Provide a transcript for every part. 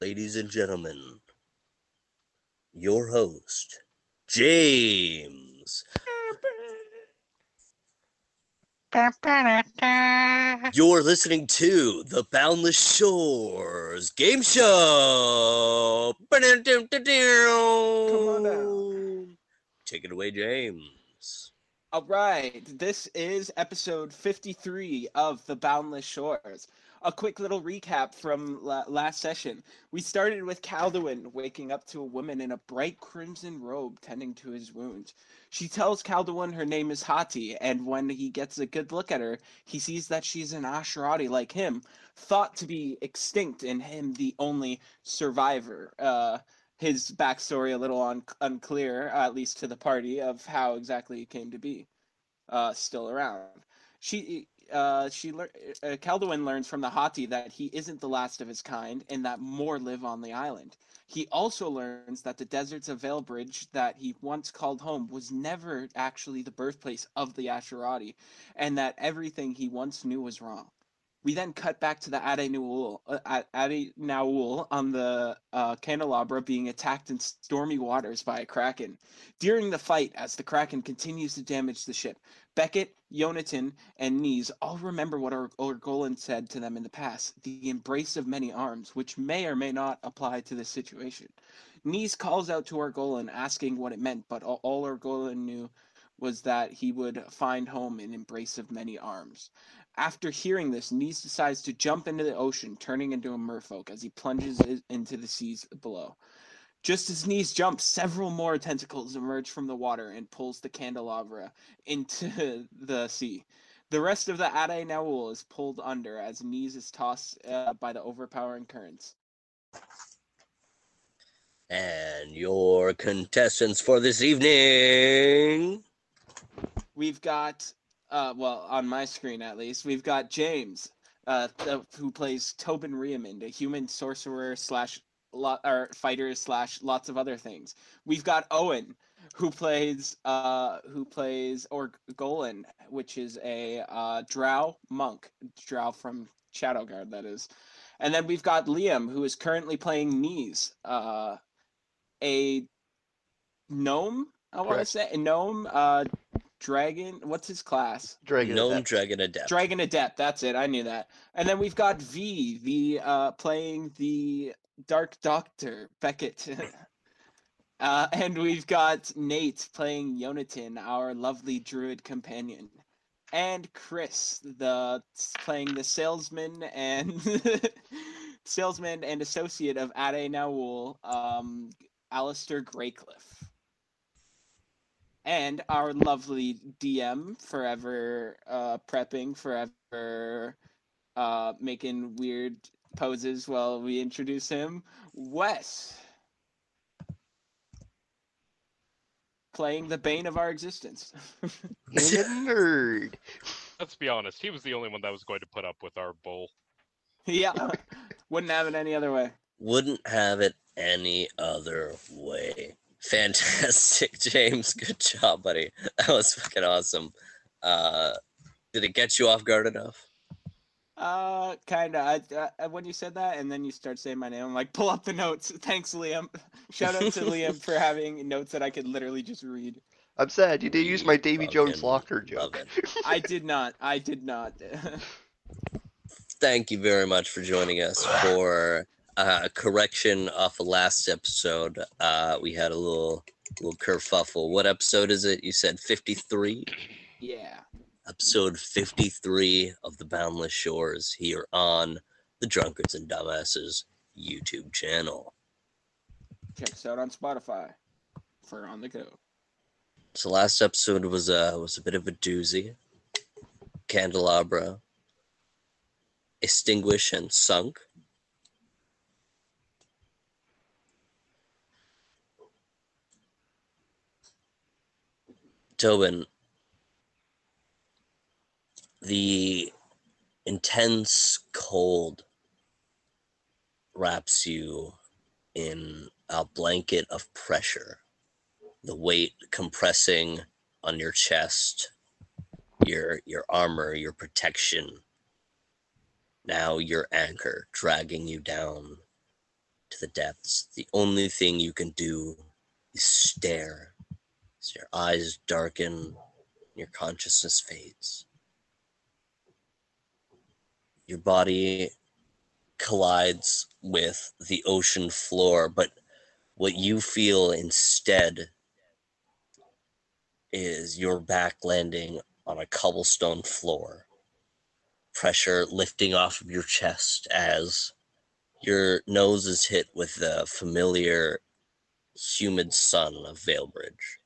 ladies and gentlemen, your host, James. You're listening to the Boundless Shores Game Show. Come on down. Take it away, James. All right, this is episode 53 of The Boundless Shores. A quick little recap from la- last session. We started with Calduin waking up to a woman in a bright crimson robe tending to his wounds. She tells Calduin her name is Hati, and when he gets a good look at her, he sees that she's an Asherati like him, thought to be extinct, and him the only survivor. Uh, his backstory a little un- unclear, at least to the party, of how exactly he came to be uh, still around. She uh, she lear- uh, Calduin learns from the Hati that he isn't the last of his kind, and that more live on the island. He also learns that the deserts of Veilbridge that he once called home was never actually the birthplace of the Asherati, and that everything he once knew was wrong. We then cut back to the Ade Naul, uh, Ade Naul on the uh, candelabra being attacked in stormy waters by a kraken. During the fight, as the kraken continues to damage the ship, Beckett, Yonatan, and Nees all remember what Or- Orgolan said to them in the past the embrace of many arms, which may or may not apply to this situation. Nees calls out to Orgolan asking what it meant, but all, all Orgolan knew was that he would find home in embrace of many arms. After hearing this, Nees decides to jump into the ocean, turning into a merfolk as he plunges into the seas below. Just as Nees jumps, several more tentacles emerge from the water and pulls the candelabra into the sea. The rest of the Ade Naul is pulled under as Nees is tossed uh, by the overpowering currents. And your contestants for this evening. We've got, uh, well, on my screen at least, we've got James, uh, who plays Tobin Riamond, a human sorcerer slash lot or fighter slash lots of other things. We've got Owen, who plays uh who plays Orgolan, which is a uh drow monk, drow from Shadowguard, that is. And then we've got Liam, who is currently playing Nees, uh, a gnome. I want to Correct. say a gnome, uh, dragon. What's his class? Dragon Gnome Adept. Dragon Adept. Dragon Adept. That's it. I knew that. And then we've got V, the uh, playing the Dark Doctor Beckett. uh, and we've got Nate playing Yonatan, our lovely druid companion. And Chris, the playing the salesman and salesman and associate of Ade Naul, um, Alistair Greycliffe. And our lovely DM, forever uh, prepping, forever uh, making weird poses while we introduce him, Wes. Playing the bane of our existence. Nerd. Let's be honest, he was the only one that was going to put up with our bull. yeah, wouldn't have it any other way. Wouldn't have it any other way. Fantastic, James. Good job, buddy. That was fucking awesome. Uh, did it get you off guard enough? Uh, kind of. I, I, when you said that, and then you start saying my name, I'm like, pull up the notes. Thanks, Liam. Shout out to Liam for having notes that I could literally just read. I'm sad you did use my Davy Jones Fucking locker love joke. it. I did not. I did not. Thank you very much for joining us for uh, correction off the last episode. Uh, we had a little little kerfuffle. What episode is it? You said 53? yeah. Episode 53 of the Boundless Shores here on the Drunkards and Dumbasses YouTube channel. Check us out on Spotify for On the Go. So last episode was a was a bit of a doozy. Candelabra extinguished and sunk. Tobin, the intense cold wraps you in a blanket of pressure the weight compressing on your chest, your your armor, your protection. Now your anchor dragging you down to the depths. The only thing you can do is stare. As your eyes darken, your consciousness fades. Your body collides with the ocean floor, but what you feel instead is your back landing on a cobblestone floor. Pressure lifting off of your chest as your nose is hit with the familiar humid sun of Valebridge.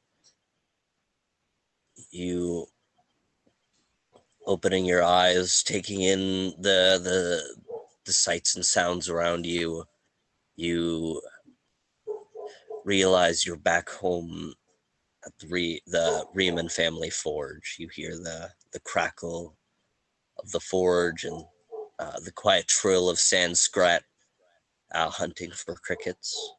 You opening your eyes, taking in the the the sights and sounds around you. You realize you're back home at the Re- the Riemann family forge. You hear the the crackle of the forge and uh, the quiet trill of Sanskrit out hunting for crickets.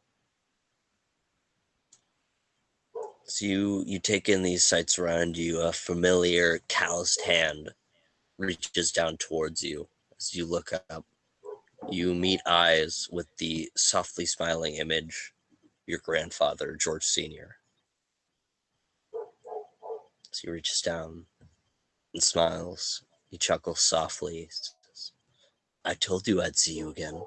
So you you take in these sights around you. A familiar calloused hand reaches down towards you as you look up. You meet eyes with the softly smiling image, your grandfather, George Senior. So he reaches down and smiles. He chuckles softly. I told you I'd see you again.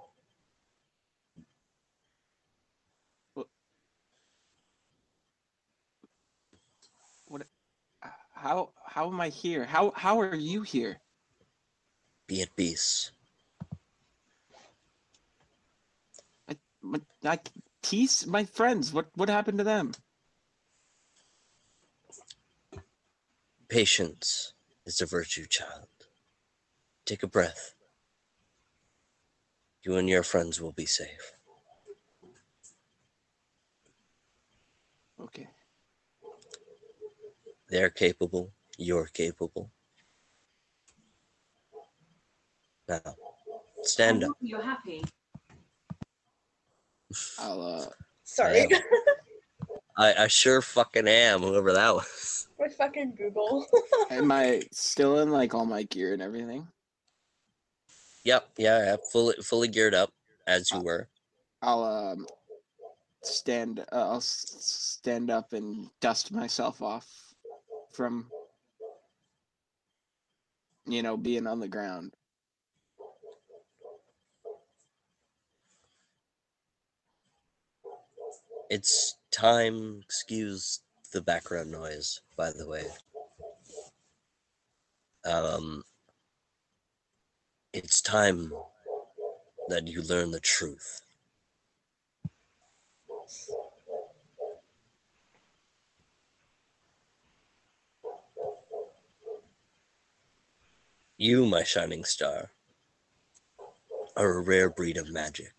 How how am I here? How how are you here? Be at peace. My, I, Tease, my friends, what what happened to them? Patience is a virtue, child. Take a breath. You and your friends will be safe. Okay. They're capable. You're capable. Now, stand up. You're happy. I'll uh Sorry. Yeah. I, I sure fucking am, whoever that was. With fucking Google. am I still in like all my gear and everything? Yep, yeah, yeah, fully fully geared up as you were. I'll um stand uh, I'll stand up and dust myself off from you know being on the ground. It's time, excuse the background noise, by the way. Um, it's time that you learn the truth. You, my shining star, are a rare breed of magic.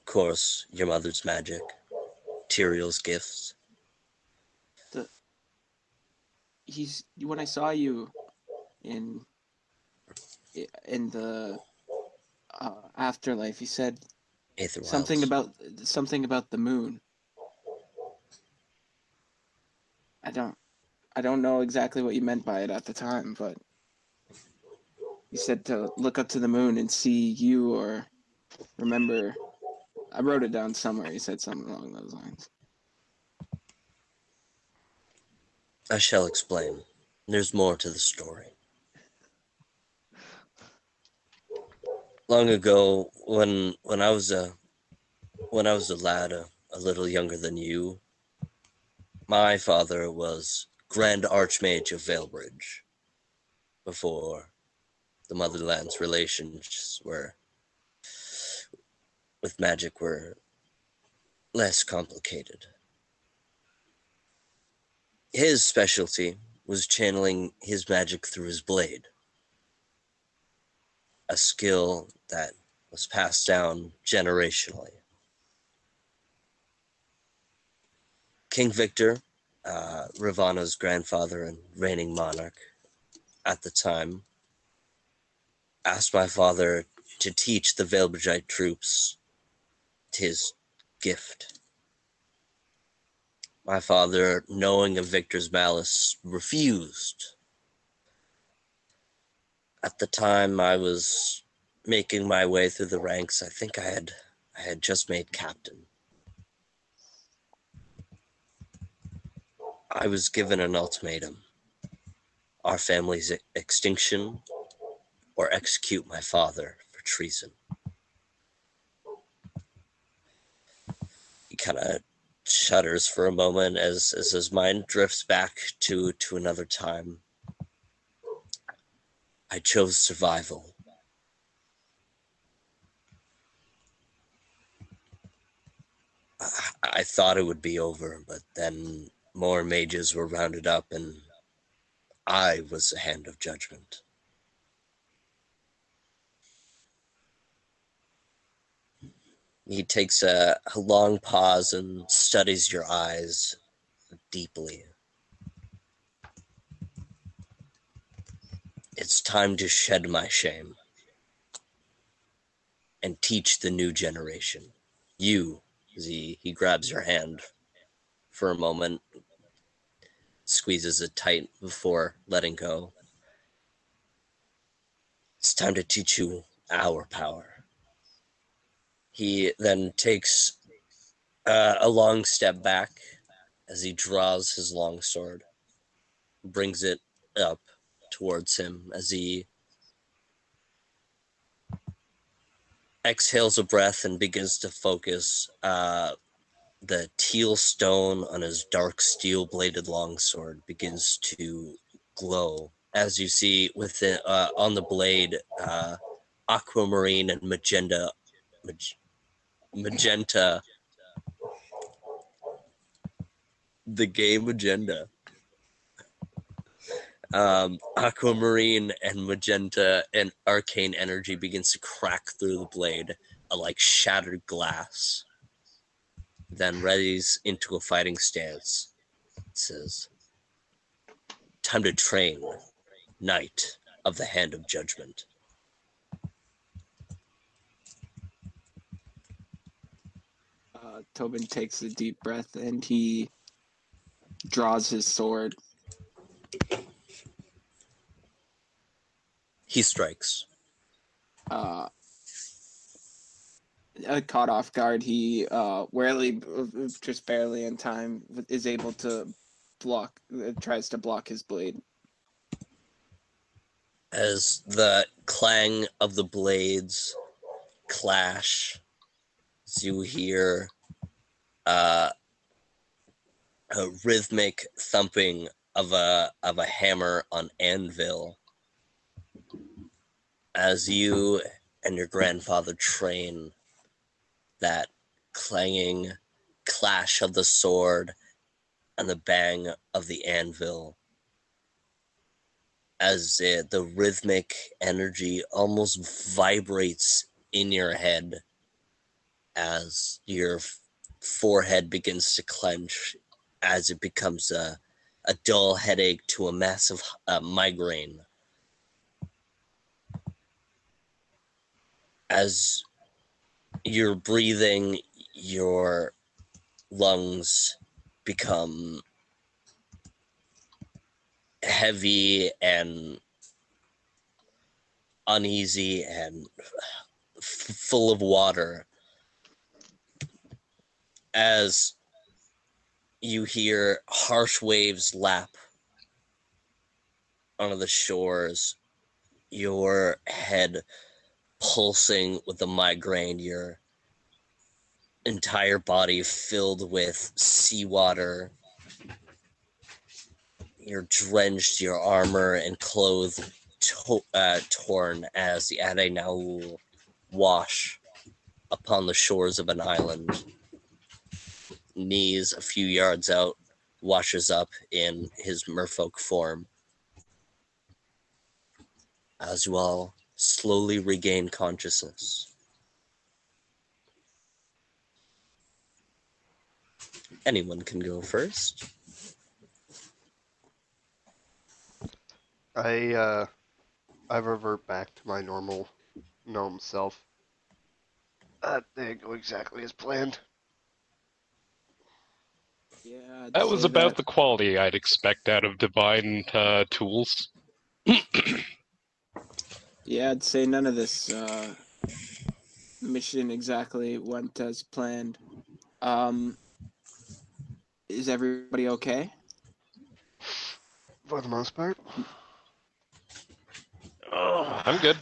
Of course, your mother's magic, Tyrael's gifts. The, he's when I saw you in in the uh, afterlife, he said Aether something about something about the moon. I don't I don't know exactly what you meant by it at the time, but you said to look up to the moon and see you or remember I wrote it down somewhere. You said something along those lines. I shall explain. There's more to the story. Long ago, when when I was a when I was a lad, a, a little younger than you, my father was Grand Archmage of Valebridge. Before the Motherland's relations were with magic were less complicated. His specialty was channeling his magic through his blade, a skill that was passed down generationally. King Victor, uh, Ravana's grandfather and reigning monarch at the time, asked my father to teach the Velbridgite troops his gift. My father, knowing of Victor's malice, refused. At the time, I was making my way through the ranks. I think I had I had just made captain. I was given an ultimatum. Our family's extinction or execute my father for treason. He kind of shudders for a moment as, as his mind drifts back to, to another time. I chose survival. I, I thought it would be over, but then more mages were rounded up, and I was the hand of judgment. He takes a, a long pause and studies your eyes deeply. It's time to shed my shame and teach the new generation. You, he, he grabs your hand for a moment, squeezes it tight before letting go. It's time to teach you our power. He then takes uh, a long step back as he draws his long sword, brings it up towards him as he exhales a breath and begins to focus uh, the teal stone on his dark steel bladed longsword begins to glow as you see within uh, on the blade uh, aquamarine and magenta mag- magenta. The game agenda um, aquamarine and magenta and arcane energy begins to crack through the blade uh, like shattered glass then readies into a fighting stance. It says, Time to train, Knight of the Hand of Judgment. Uh, Tobin takes a deep breath and he draws his sword. He strikes. Uh, uh, caught off guard, he uh, warily, just barely in time, is able to block. Uh, tries to block his blade. As the clang of the blades clash, as you hear uh, a rhythmic thumping of a of a hammer on anvil as you and your grandfather train that clanging clash of the sword and the bang of the anvil as it, the rhythmic energy almost vibrates in your head as your forehead begins to clench as it becomes a, a dull headache to a massive uh, migraine. As you're breathing your lungs become heavy and uneasy and f- full of water. As you hear harsh waves lap onto the shores your head pulsing with the migraine your entire body filled with seawater you're drenched, your armor and clothes to- uh, torn as the Ade Naul wash upon the shores of an island. Nees a few yards out, washes up in his merfolk form. As all slowly regain consciousness. Anyone can go first. I uh, I revert back to my normal gnome self. That didn't go exactly as planned. Yeah, I'd That was about that- the quality I'd expect out of divine uh, tools. Yeah, I'd say none of this uh, mission exactly went as planned. Um, is everybody okay? For the most part. Oh, I'm good.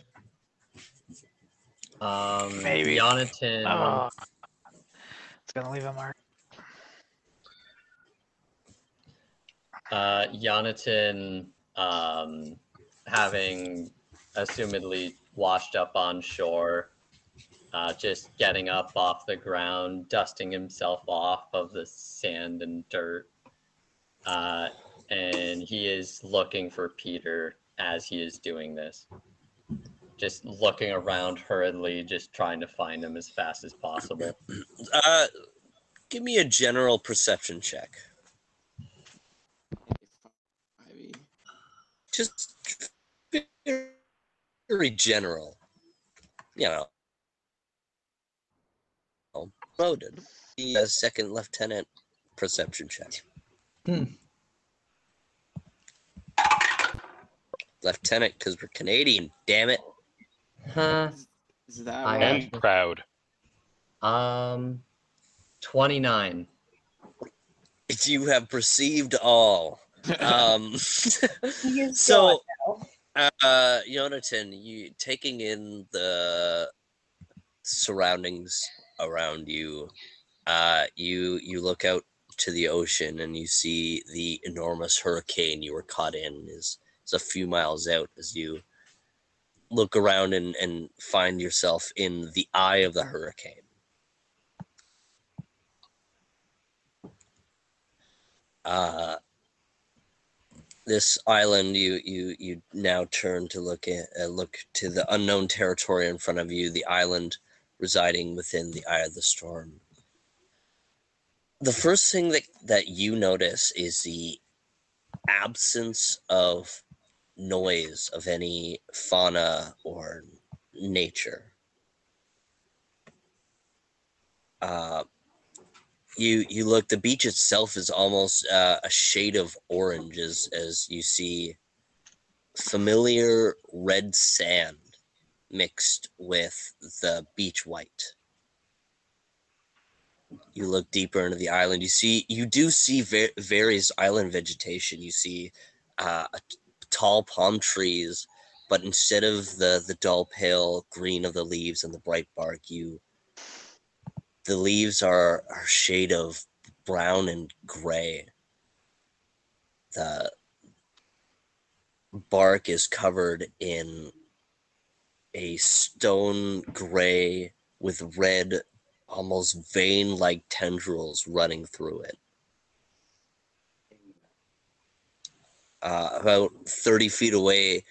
Um, Maybe. Jonathan. oh. It's gonna leave a mark. Uh, Jonathan, um, having assumedly washed up on shore, uh, just getting up off the ground, dusting himself off of the sand and dirt. Uh, and he is looking for Peter as he is doing this. Just looking around hurriedly, just trying to find him as fast as possible. Uh, give me a general perception check. Just very general. You know. Promoted. The uh, second lieutenant perception check. Hmm. Lieutenant, because we're Canadian. Damn it. Huh. Is that I right? am- And proud. Um, 29. You have perceived all. Um, so, gone now. Uh, Jonathan, you taking in the surroundings around you, uh, you you look out to the ocean and you see the enormous hurricane you were caught in is is a few miles out as you look around and, and find yourself in the eye of the hurricane. Uh, this island you you you now turn to look at uh, look to the unknown territory in front of you the island residing within the eye of the storm. The first thing that that you notice is the absence of noise of any fauna or nature. Uh you you look the beach itself is almost uh, a shade of orange as as you see familiar red sand mixed with the beach white. You look deeper into the island. You see you do see va- various island vegetation. You see uh, tall palm trees but instead of the the dull pale green of the leaves and the bright bark you the leaves are are shade of brown and gray. The bark is covered in a stone gray with red, almost vein like tendrils running through it. Uh, about 30 feet away,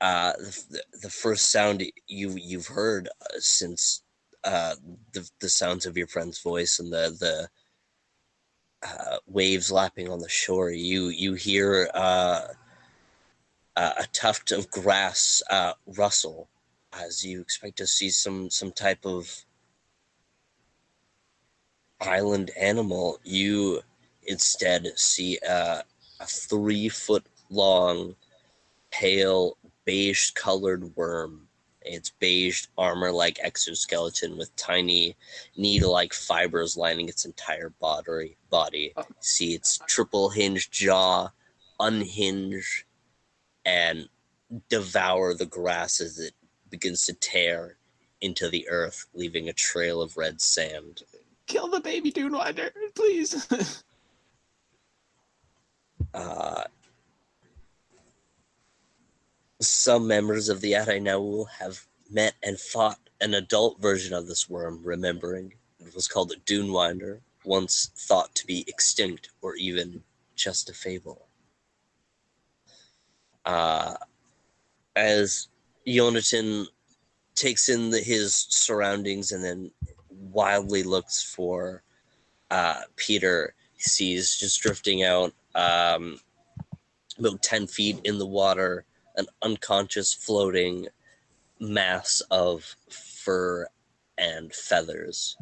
uh, the, the first sound you, you've heard uh, since uh, the the sounds of your friend's voice and the the uh, waves lapping on the shore. You you hear uh, a tuft of grass uh, rustle as you expect to see some some type of island animal. You instead see a, a three foot long, pale beige colored worm its beige armor like exoskeleton with tiny needle like fibers lining its entire body body. See its triple hinged jaw unhinge and devour the grass as it begins to tear into the earth leaving a trail of red sand. Kill the baby Dune Winder, please. uh, some members of the Ade Naul have met and fought an adult version of this worm, remembering it was called a Dunewinder, once thought to be extinct or even just a fable. Uh, as Jonathan takes in the, his surroundings and then wildly looks for uh, Peter, he sees just drifting out um, about 10 feet in the water an unconscious floating mass of fur and feathers.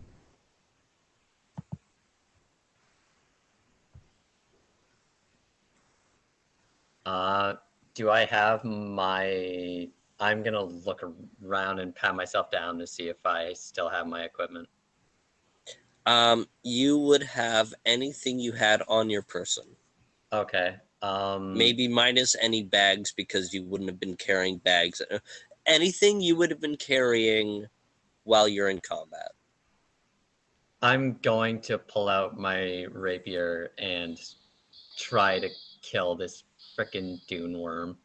Uh, do I have my I'm gonna look around and pat myself down to see if I still have my equipment. Um, you would have anything you had on your person. Okay. Um, Maybe minus any bags because you wouldn't have been carrying bags. Uh, Anything you would have been carrying while you're in combat. I'm going to pull out my rapier and try to kill this frickin' dune worm.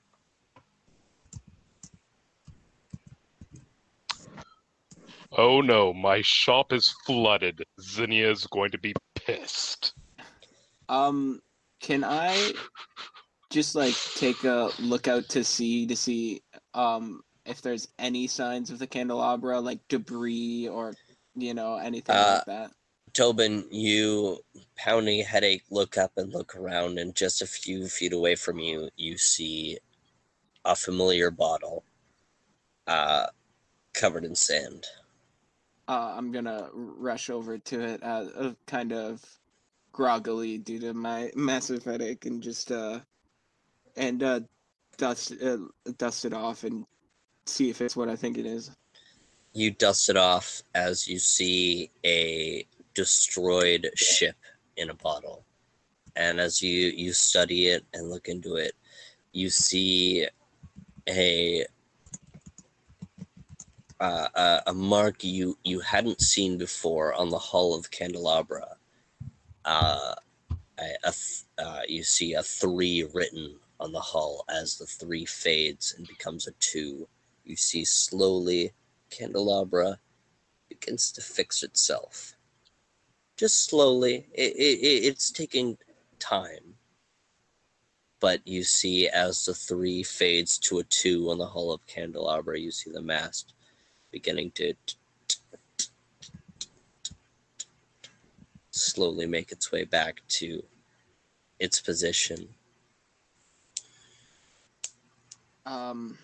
Oh no, my shop is flooded. Zinnia is going to be pissed. Um, can I just like take a look out to see to see um if there's any signs of the candelabra, like debris or you know anything Uh, like that? Tobin, you pounding headache, look up and look around, and just a few feet away from you, you see a familiar bottle uh, covered in sand. Uh, I'm gonna rush over to it, uh, uh, kind of groggily due to my massive headache, and just uh, and uh, dust uh, dust it off and see if it's what I think it is. You dust it off as you see a destroyed ship in a bottle. And as you, you study it and look into it, you see a uh, a, a mark you, you hadn't seen before on the hull of candelabra. Uh, a, uh, you see a three written on the hull as the three fades and becomes a two. You see slowly candelabra begins to fix itself. Just slowly. It, it, it- it's taking time. But you see, as the three fades to a two on the hull of candelabra, you see the mast beginning to slowly make its way back to its position. Um,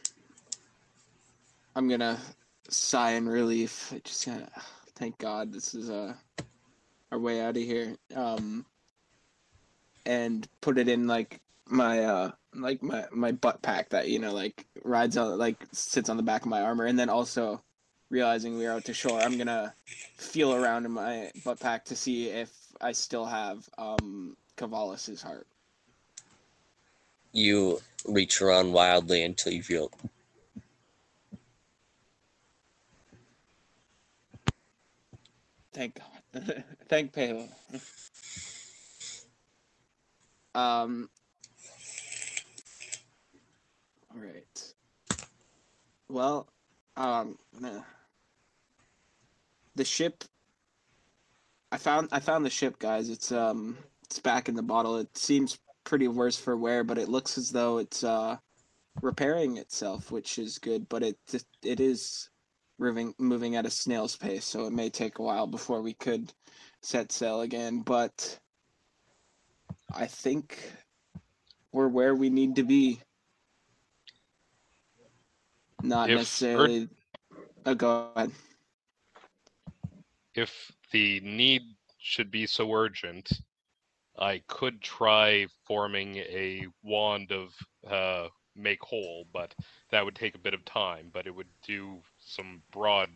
I'm gonna sigh in relief. I just of thank God this is uh our way out of here. Um, and put it in like my uh like my my butt pack that you know like rides on like sits on the back of my armor, and then also realizing we are out to shore, I'm gonna feel around in my butt pack to see if I still have um Cavalis's heart. You reach around wildly until you feel Thank God. Thank Palo. um. All right. Well, um, nah. The ship. I found I found the ship, guys. It's um it's back in the bottle. It seems pretty worse for wear, but it looks as though it's uh repairing itself, which is good. But it it is moving moving at a snail's pace, so it may take a while before we could set sail again. But I think we're where we need to be. Not If necessarily. Oh, go ahead. If the need should be so urgent, I could try forming a wand of uh, make whole, but that would take a bit of time. But it would do some broad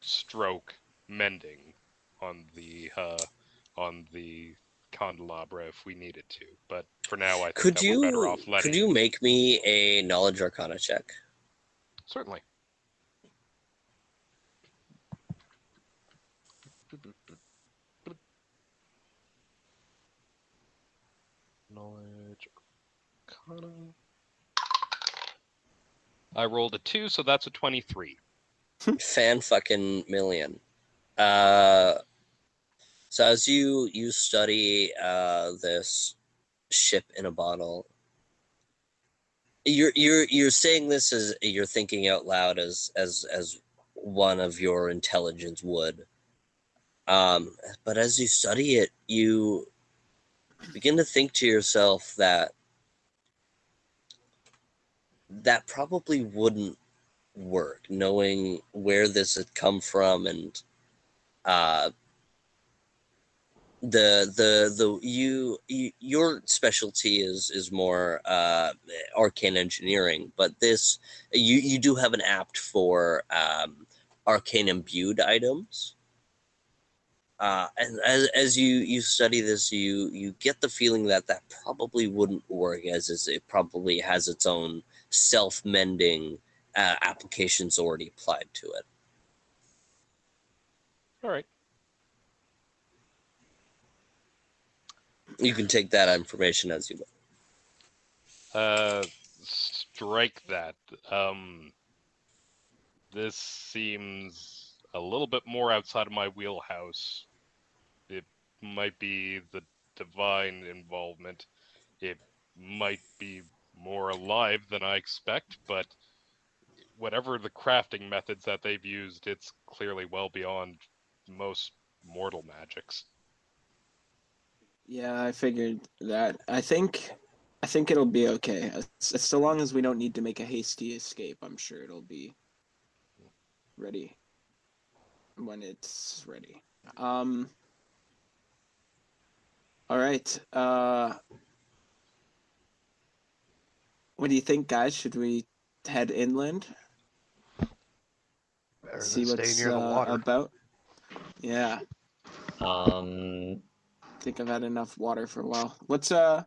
stroke mending on the uh, on the candelabra if we needed to. But for now, I think Could that we're better you off letting. could you make me a knowledge arcana check? Certainly. I rolled a two, so that's a twenty-three. Fan fucking million. Uh, so as you you study uh this ship in a bottle, you're you're you're saying this as you're thinking out loud as as as one of your intelligence would. Um, but as you study it, you begin to think to yourself that that probably wouldn't work, knowing where this had come from and uh, the the the you, you your specialty is is more uh arcane engineering but this you you do have an apt for um arcane imbued items. Uh and as, as you you study this you you get the feeling that that probably wouldn't work as is it probably has its own self-mending uh, applications already applied to it All right. you can take that information as you will Uh, strike that. Um, this seems a little bit more outside of my wheelhouse. It might be the divine involvement. It might be more alive than I expect, but whatever the crafting methods that they've used, it's clearly well beyond most mortal magics. Yeah, I figured that. I think I think it'll be okay. So long as we don't need to make a hasty escape, I'm sure it'll be ready when it's ready. Um All right. Uh What do you think, guys? Should we head inland? Better see than what's stay near the uh, water. about? Yeah, Um, I think I've had enough water for a while. What's uh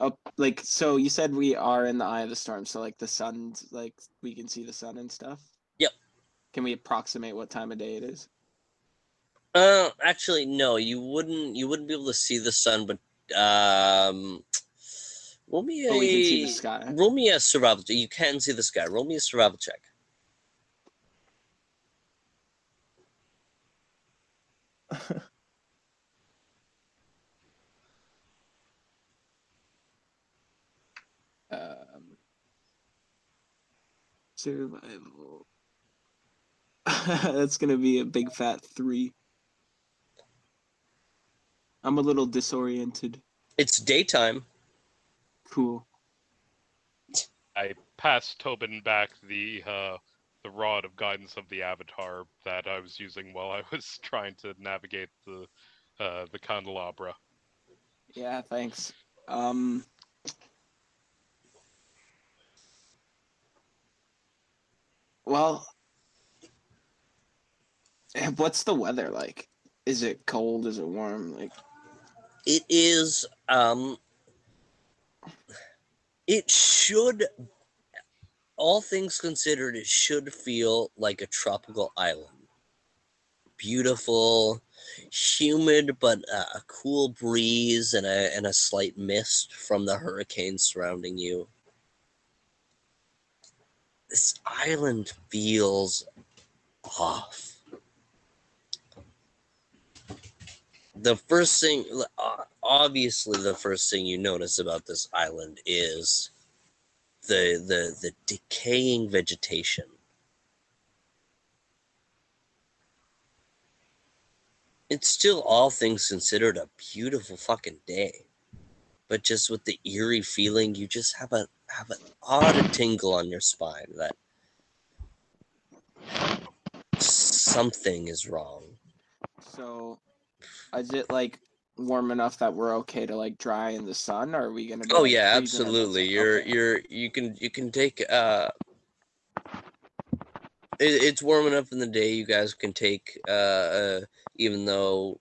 up like so you said we are in the eye of the storm, so like the sun's like we can see the sun and stuff? Yep. Can we approximate what time of day it is? Uh, actually, no. You wouldn't. You wouldn't be able to see the sun, but um, roll me a. We can see the sky. Roll me a survival. check. You can see the sky. Roll me a survival check. Um survival. That's gonna be a big fat three. I'm a little disoriented. It's daytime. Cool. I passed Tobin back the uh, the rod of guidance of the Avatar that I was using while I was trying to navigate the uh, the candelabra. Yeah, thanks. Um Well, what's the weather like? Is it cold? Is it warm? Like It is. Um. It should. All things considered, it should feel like a tropical island. Beautiful, humid, but uh, a cool breeze and a and a slight mist from the hurricane surrounding you. This island feels off. The first thing uh, obviously the first thing you notice about this island is the the the decaying vegetation. It's still all things considered a beautiful fucking day. But just with the eerie feeling you just have a have an odd tingle on your spine that something is wrong. So is it like warm enough that we're okay to like dry in the sun or are we gonna Oh like, yeah, freezing in the absolutely. You're Okay. you're you can you can take uh it, it's warm enough in the day you guys can take uh, uh even though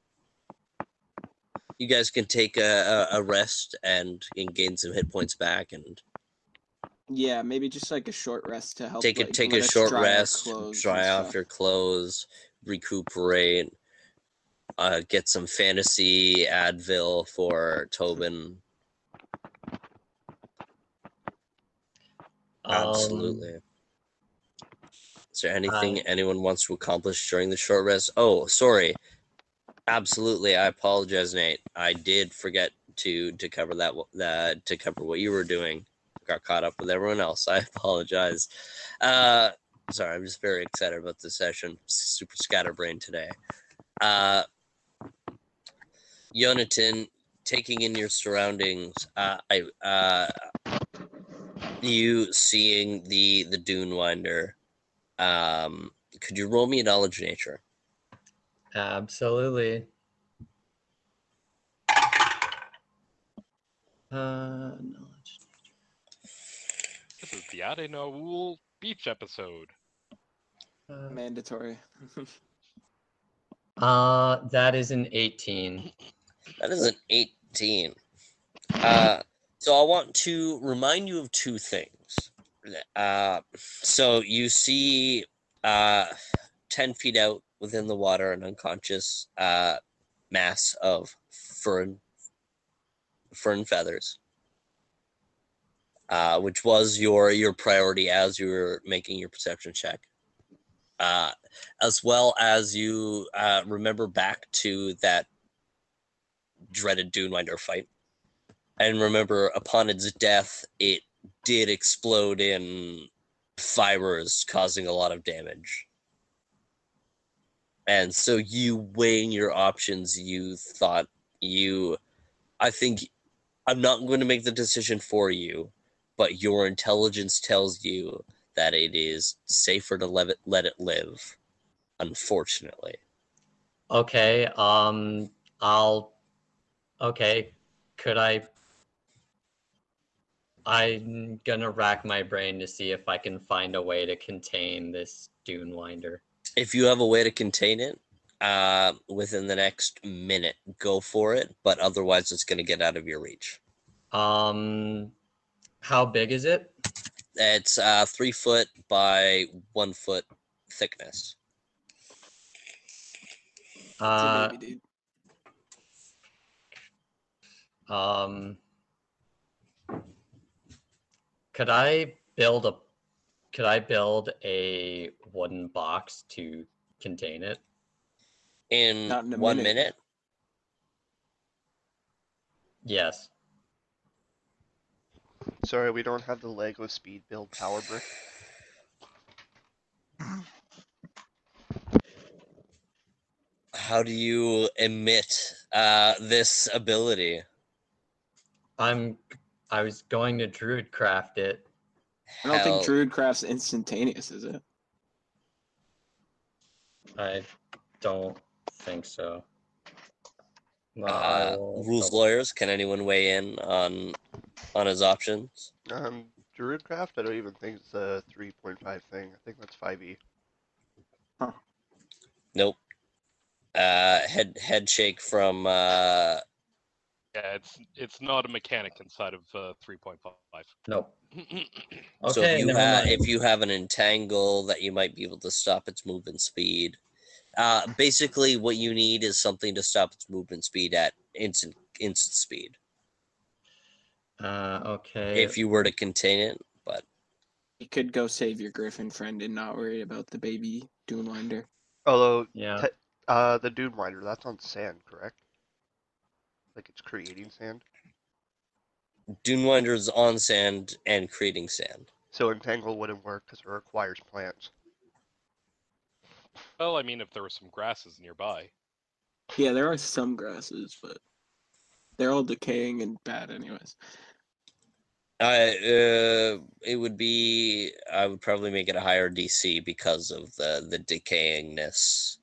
you guys can take a, a, a rest and, and gain some hit points back and Yeah, maybe just like a short rest to help. take a like, take a short rest, dry off your clothes, recuperate, uh, get some fantasy Advil for Tobin. um, Absolutely. Is there anything anyone wants to accomplish during the short rest? Oh, sorry. Absolutely, I apologize, Nate. I did forget to to cover that that to cover what you were doing. Got caught up with everyone else. I apologize. Uh, sorry, I'm just very excited about this session. Super scatterbrained today. Uh, Yonatan, taking in your surroundings, uh, I uh, you seeing the the dune winder um could you roll me a knowledge nature Absolutely. Uh, knowledge. This is the Adenaul beach episode. Uh, Mandatory. uh, that is an 18. That is an 18. Uh, so I want to remind you of two things. Uh, so you see uh, 10 feet out within the water an unconscious uh, mass of fern fern feathers. Uh, which was your your priority as you were making your perception check. Uh, as well as you uh, remember back to that dreaded Dunewinder fight. And remember, upon its death, it did explode in fibers, causing a lot of damage. And so, you weighing your options, you thought you. I think I'm not going to make the decision for you, but your intelligence tells you that it is safer to let it, let it live, unfortunately. Okay, um, I'll. Okay, could I. I'm gonna rack my brain to see if I can find a way to contain this dune winder. if you have a way to contain it uh, within the next minute, go for it. But otherwise, it's going to get out of your reach. Um, how big is it? It's uh, three foot by one foot thickness. Uh, baby, dude. Um, could I build a? Could I build a wooden box to contain it? In, in one minute. minute, Yes. Sorry, we don't have the Lego speed build power brick. how do you emit uh, this ability? I'm. I was going to druid craft it. I don't Hell, think Druidcraft's instantaneous, is it? I don't think so. No, I uh, will rules double- lawyers. Can anyone weigh in on on his options? Um, Druidcraft, I don't even think it's a 3.5 thing. I think that's E. 5e. Nope. Uh, head head shake from uh, Yeah, it's it's not a mechanic inside of uh, 3.5. Nope. so Okay, if you never have if you have an entangle that you might be able to stop its movement speed. Uh, basically, what you need is something to stop its movement speed at instant instant speed. Uh, okay. If you were to contain it, but You could go save your griffin friend and not worry about the baby Dunewinder. Although, yeah. te- uh, the Dune Winder, that's on sand, correct? Like it's creating sand? Dunewinder's on sand and creating sand. So Entangle wouldn't work because it requires plants. Well, I mean, if there were some grasses nearby. Yeah, there are some grasses, but they're all decaying and bad, anyways. I uh, it would be I would probably make it a higher DC because of the the decayingness.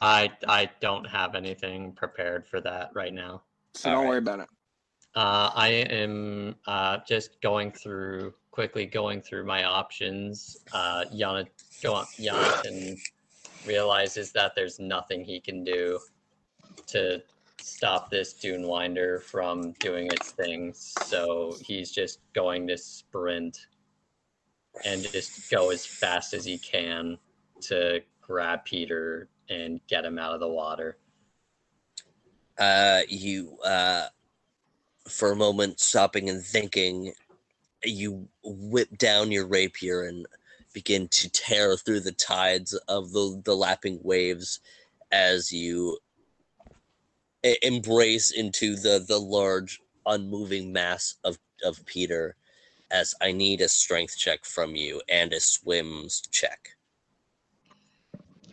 I I don't have anything prepared for that right now. So don't Alright. worry about it. Uh, I am uh, just going through quickly going through my options. Uh, Yana, go on, Jonathan realizes that there's nothing he can do to stop this Dune Winder from doing its things. So he's just going to sprint and just go as fast as he can to grab Peter and get him out of the water. Uh, you uh, for a moment stopping and thinking, you whip down your rapier and begin to tear through the tides of the the lapping waves as you embrace into the the large unmoving mass of of Peter. As I need a strength check from you and a swims check.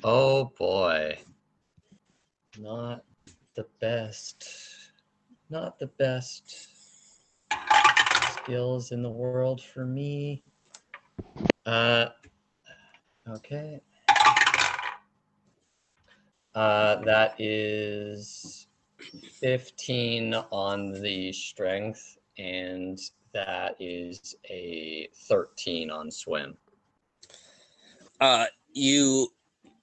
Oh boy. Not the best. Not the best skills in the world for me. Uh okay. Uh that is 15 on the strength, and that is a 13 on swim. Uh, you,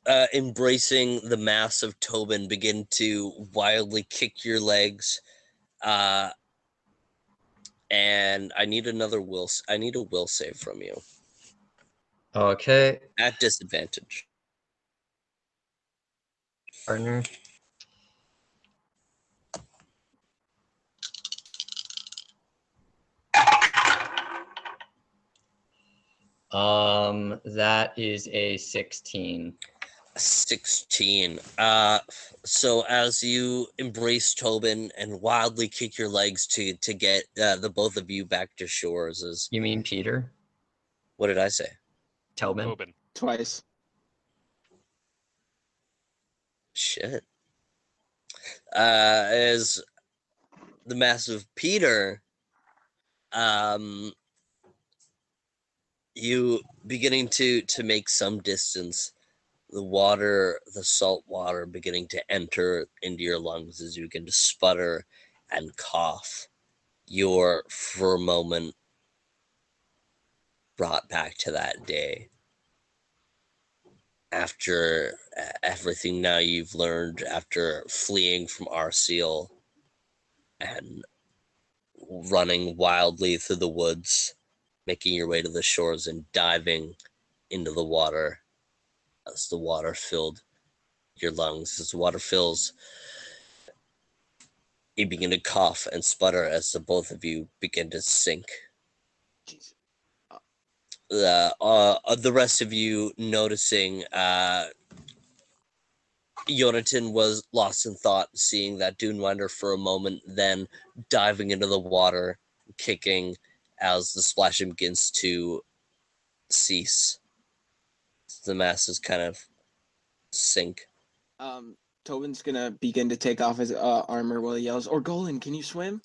uh, embracing the mass of Tobin, begin to wildly kick your legs. Uh, and I need another will. I need a will save from you Okay, at disadvantage. partner. Um, that is a 16. 16. Uh, so as you embrace Tobin and wildly kick your legs to to get uh, the both of you back to shores, is You mean Peter? what did I say? Tobin? Tobin. Twice. Shit. Uh, as the massive Peter, um, you beginning to to make some distance. The water, the salt water, beginning to enter into your lungs as you begin to sputter and cough. You're for a moment brought back to that day after uh, everything now you've learned after fleeing from Arseal and running wildly through the woods, making your way to the shores and diving into the water as the water filled your lungs. As the water fills, you begin to cough and sputter as the both of you begin to sink uh, uh, the rest of you noticing uh, Jonathan was lost in thought, seeing that Dunewinder for a moment, then diving into the water, kicking as the splashing begins to cease. The masses kind of sink. Um, Tobin's gonna begin to take off his uh, armor while he yells, "Orgolan, can you swim?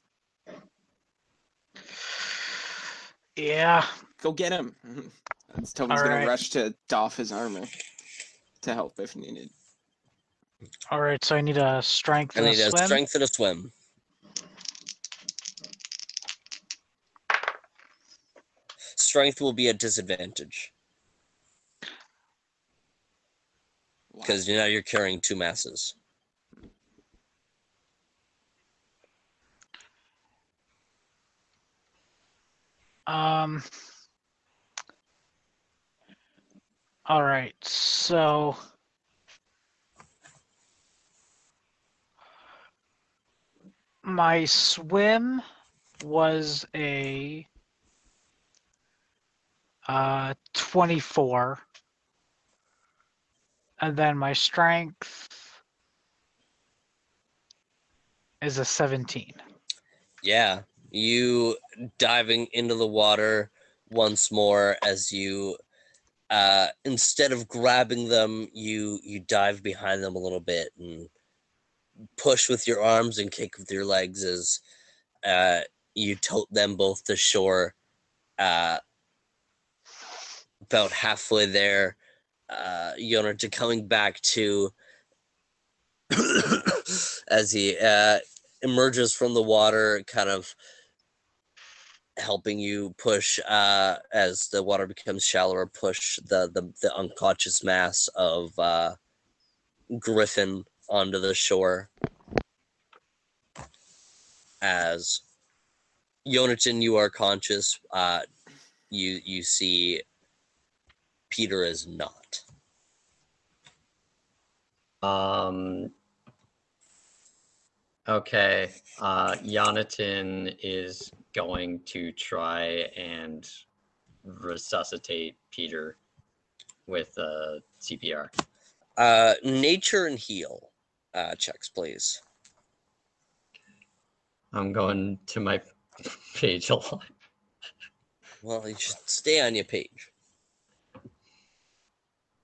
Yeah. Go get him!" And Tobin's gonna Alright. rush to doff his armor to help if needed. All right. So I need a strength I and a need a swim. strength and a swim. Strength will be a disadvantage Wow. because now you're carrying two masses. Um. All right. So. My swim was a uh 24 and then my strength is a 17 Yeah, you diving into the water once more as you uh instead of grabbing them, you you dive behind them a little bit and push with your arms and kick with your legs as uh you tote them both to shore uh about halfway there uh Yonah coming back to as he uh emerges from the water, kind of helping you push uh, as the water becomes shallower, push the the, the unconscious mass of uh, Griffin onto the shore. As Yonatan, you are conscious. Uh, you you see Peter is not. Um. Okay. Uh, Jonathan is going to try and resuscitate Peter with uh, CPR. Uh, nature and heal uh, checks, please. I'm going to my page a lot. Well, you should stay on your page.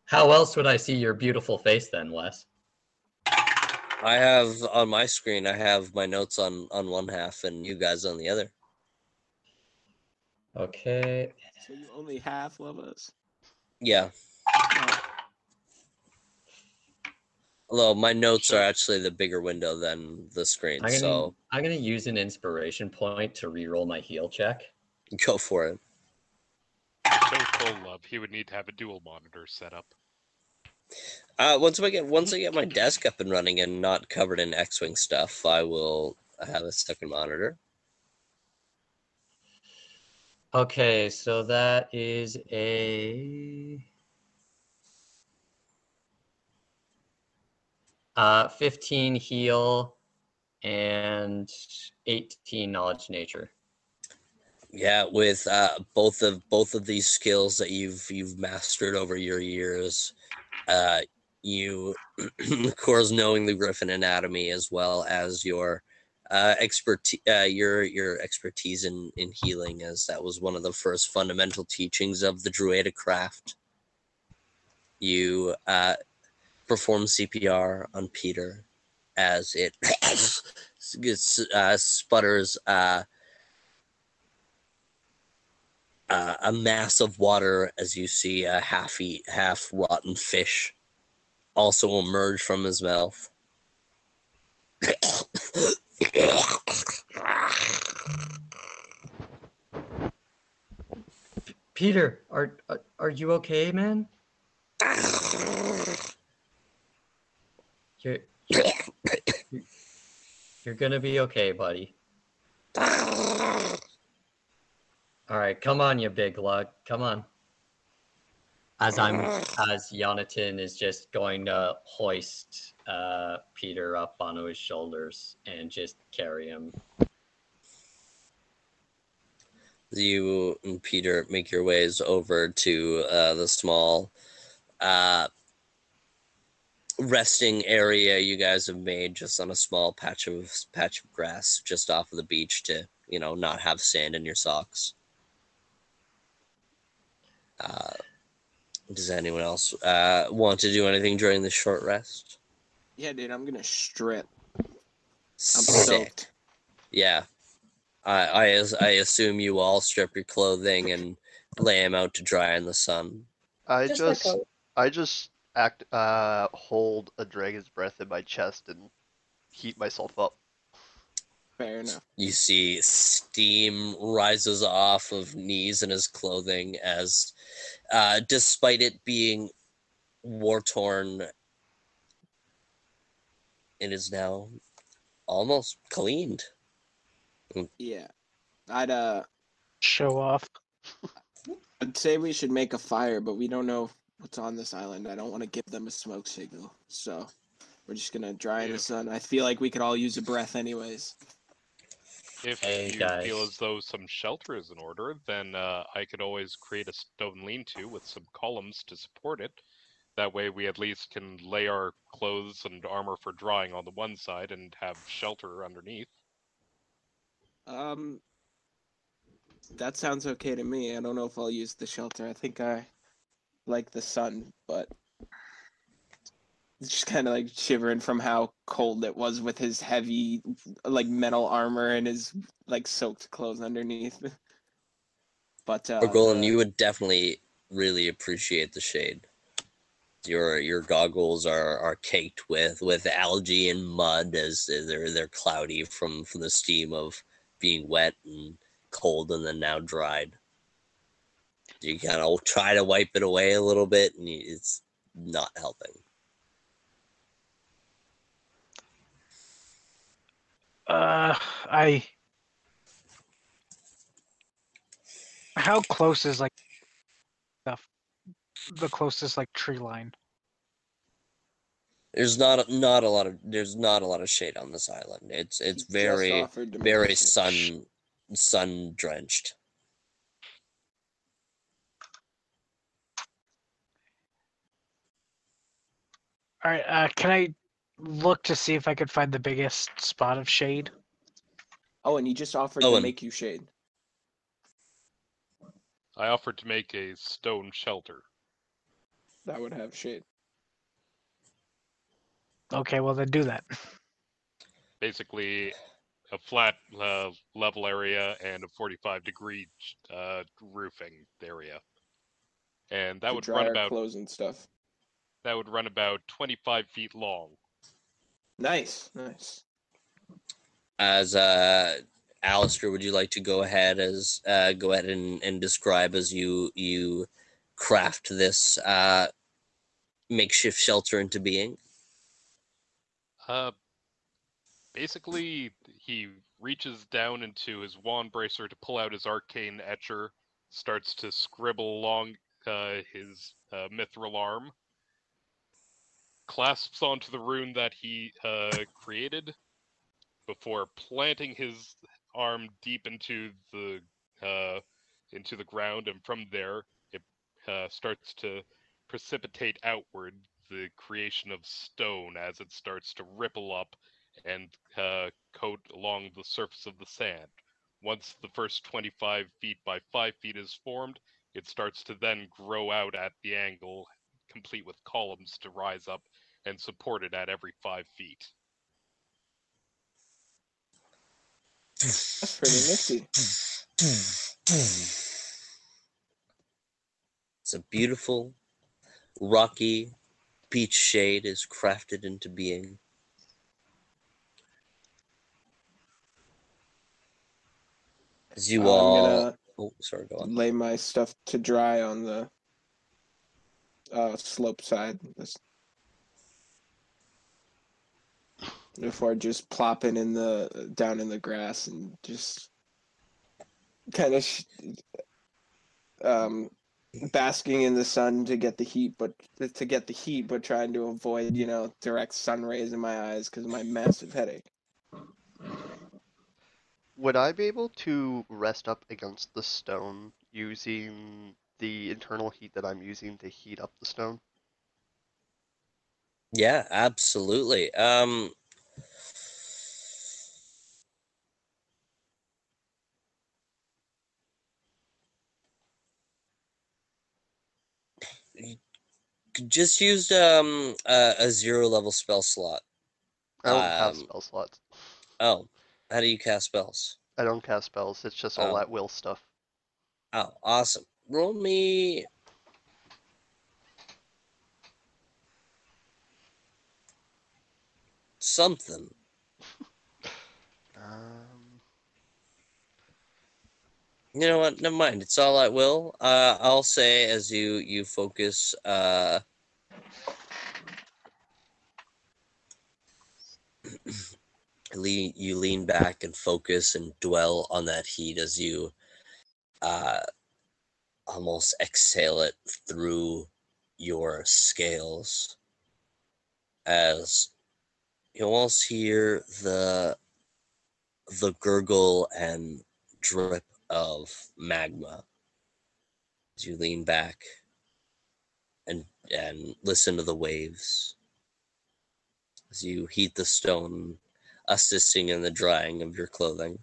How else would I see your beautiful face then, Wes? I have on my screen. I have my notes on on one half and you guys on the other. Okay. So you only half love us. Yeah. Oh, Although my notes Sure. are actually the bigger window than the screen, I'm gonna, so I'm gonna use an inspiration point to re-roll my heal check. go for it. Show full love. He would need to have a dual monitor set up. Uh, once I get once I get my desk up and running and not covered in X-wing stuff, I will have a second monitor. Okay, so that is a uh 15 heal and 18 knowledge nature. Yeah, with uh, both of both of these skills that you've you've mastered over your years, uh, you, of course, knowing the Griffin anatomy as well as your uh, expertise, uh, your your expertise in in healing, as that was one of the first fundamental teachings of the Druidic craft. You uh, perform CPR on Peter as it gets, uh, sputters. Uh, uh, a mass of water as you see a half eat, half rotten fish also emerge from his mouth. Peter, are are, you okay, man? You're you're gonna be okay, buddy. All right, come on, you big lug. Come on. As I'm, as Jonathan is just going to hoist uh, Peter up onto his shoulders and just carry him. you and Peter make your ways over to uh, the small uh, resting area you guys have made just on a small patch of patch of grass just off of the beach to you know not have sand in your socks. Uh, does anyone else uh, want to do anything during the short rest? Yeah, dude, I'm gonna strip. I'm Sick. soaked. Yeah. I, I I assume you all strip your clothing and lay them out to dry in the sun. I Just just, like a- I just act, uh, hold a dragon's breath in my chest and heat myself up. Fair enough. You see steam rises off of Nees in his clothing as, uh, despite it being war torn, it is now almost cleaned. Yeah, I'd uh, Show off. I'd say we should make a fire, but we don't know what's on this island. I don't want to give them a smoke signal, so we're just gonna dry in Yeah. the sun. I feel like we could all use a breath, anyways. If Hey, you feel as though some shelter is in order, then uh, I could always create a stone lean-to with some columns to support it. That way, we at least can lay our clothes and armor for drying on the one side and have shelter underneath. Um, that sounds okay to me. I don't know if I'll use the shelter. I think I like the sun, but it's just kind of like shivering from how cold it was with his heavy, like metal armor and his like soaked clothes underneath. But uh, Orgolan, you would definitely really appreciate the shade. Your your goggles are, are caked with, with algae and mud as they're they're cloudy from, from the steam of being wet and cold and then now dried. You kind of try to wipe it away a little bit and it's not helping. Uh, I. How close is like the the closest like tree line? There's not a, not a lot of there's not a lot of shade on this island. It's it's he just very offered to make very us sun sun drenched. All right. Uh, can I look to see if I could find the biggest spot of shade? Oh, and he just offered Oh, to and- make you shade. I offered to make a stone shelter. That would have shade. Okay, well then do that. Basically, a flat uh, level area and a 45 degree uh, roofing area. And that to would dry run our about clothes and stuff. that would run about 25 feet long. Nice, nice. As uh, Alistair, would you like to go ahead as uh, go ahead and, and describe as you you craft this uh, makeshift shelter into being? Uh, basically, he reaches down into his wand bracer to pull out his arcane etcher, starts to scribble along uh, his uh, mithril arm, clasps onto the rune that he uh, created before planting his arm deep into the uh, into the ground, and from there it uh, starts to precipitate outward the creation of stone as it starts to ripple up and uh, coat along the surface of the sand. Once the first 25 feet by 5 feet is formed, it starts to then grow out at the angle, complete with columns to rise up and supported at every 5 feet. That's pretty nifty. It's a beautiful, rocky beach shade is crafted into being. As you I'm all, gonna oh, sorry, go on. lay my stuff to dry on the uh, slope side. This before just plopping in the down in the grass and just kind of sh- um basking in the sun to get the heat but to get the heat but trying to avoid you know direct sun rays in my eyes because of my massive headache Would I be able to rest up against the stone using the internal heat that I'm using to heat up the stone? Yeah, absolutely. Um, just used um a, a zero level spell slot. I don't have Um, spell slots. Oh, how do you cast spells? I don't cast spells. It's just all Oh. at will stuff. Oh, awesome. Roll me. Something. Um, You know what? Never mind. It's all at will. Uh, I'll say as you you focus. Uh, lean, you lean back and focus and dwell on that heat as you uh, almost exhale it through your scales. As you almost hear the the gurgle and drip of magma. As you lean back and and listen to the waves as you heat the stone assisting in the drying of your clothing.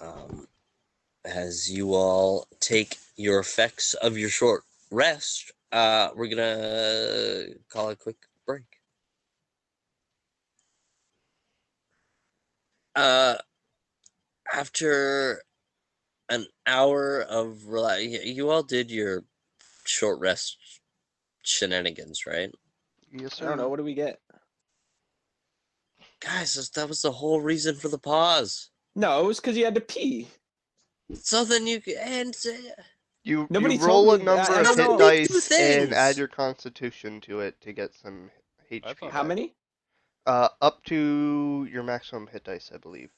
Um, as you all take your effects of your short rest uh, we're gonna call a quick break uh after an hour of rela- y- you all did your short rest shenanigans right yes, sir. i don't know what do we get guys that was the whole reason for the pause no it was because you had to pee so then you c- and uh, You, Nobody you roll a me that. number I of hit know. They do dice and add your constitution to it to get some HP. how back. many Uh, up to your maximum hit dice, I believe.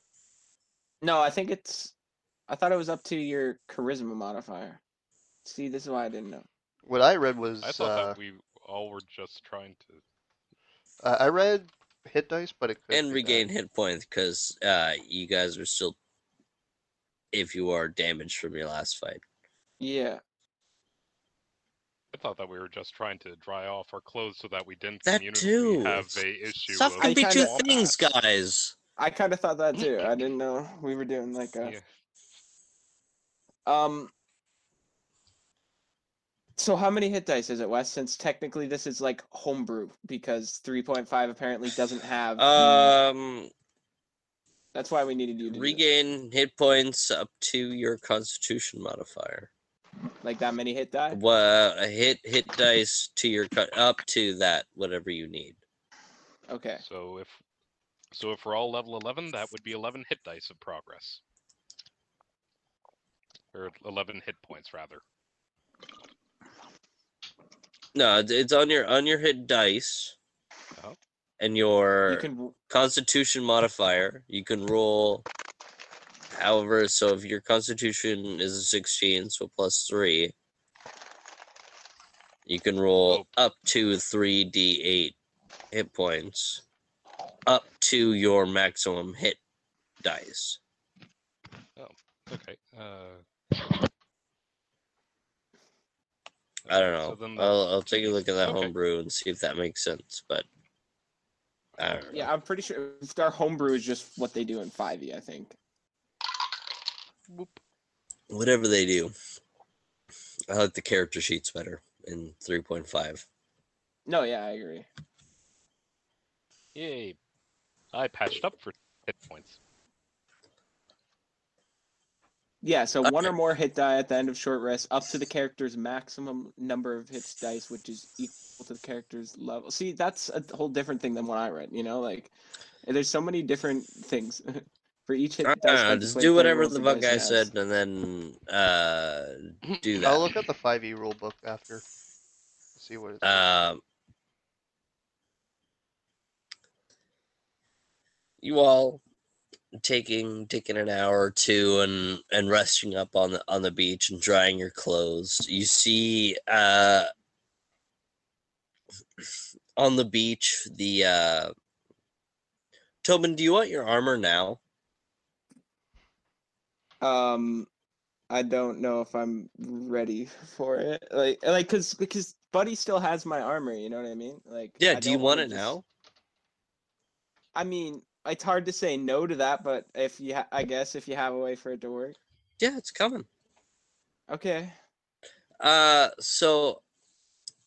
No, I think it's. I thought it was up to your charisma modifier. See, this is why I didn't know. What I read was I thought uh, that we all were just trying to. uh, I read hit dice, but it could and regain that. hit points because uh you guys are still if you are damaged from your last fight Yeah. I thought that we were just trying to dry off our clothes so that we didn't That communally too. have a issue. stuff of can be two things wombats. guys I kind of thought that too. I didn't know we were doing like a. Yeah. Um. So how many hit dice is it, Wes? Since technically this is like homebrew because 3.5 apparently doesn't have. Um, That's why we needed you to do this. regain hit points up to your Constitution modifier. Like that many hit die. Well, a hit hit dice to your cut up to that whatever you need. Okay. So if so if we're all level eleven, that would be eleven hit dice of progress. Or eleven hit points rather. No, it's- it's on your on your hit dice. Oh. And your You can Constitution modifier, you can roll. However, so if your Constitution is a sixteen, so plus three, you can roll up to three d eight hit points, up to your maximum hit dice. Okay. Uh I don't know. then the- I'll I'll take a look at that Okay. homebrew and see if that makes sense. But I don't know. Yeah, I'm pretty sure our homebrew is just what they do in 5e, I think. Whatever they do. I like the character sheets better in 3.5. No, yeah, I agree. Yay. I patched up for hit points. Yeah, so one or more hit die at the end of short rest, up to the character's maximum number of hits dice, which is equal to the character's level. See, that's a whole different thing than what I read. You know, like there's so many different things for each hit I dice. don't know, when you Uh, just do whatever the the fuck dice I has. said and then uh, do that. I'll look at the 5e rule book after. See what it's. Um, you all taking taking an hour or two and and resting up on the on the beach and drying your clothes. You see uh on the beach the uh Tobin, do you want your armor now? Um, I don't know if I'm ready for it. Like, like, cause because Buddy still has my armor. You know what I mean? Like, Yeah, I do you want it just- now? I mean, it's hard to say no to that, but if you, ha- I guess, if you have a way for it to work, Yeah, it's coming. okay. Uh, so,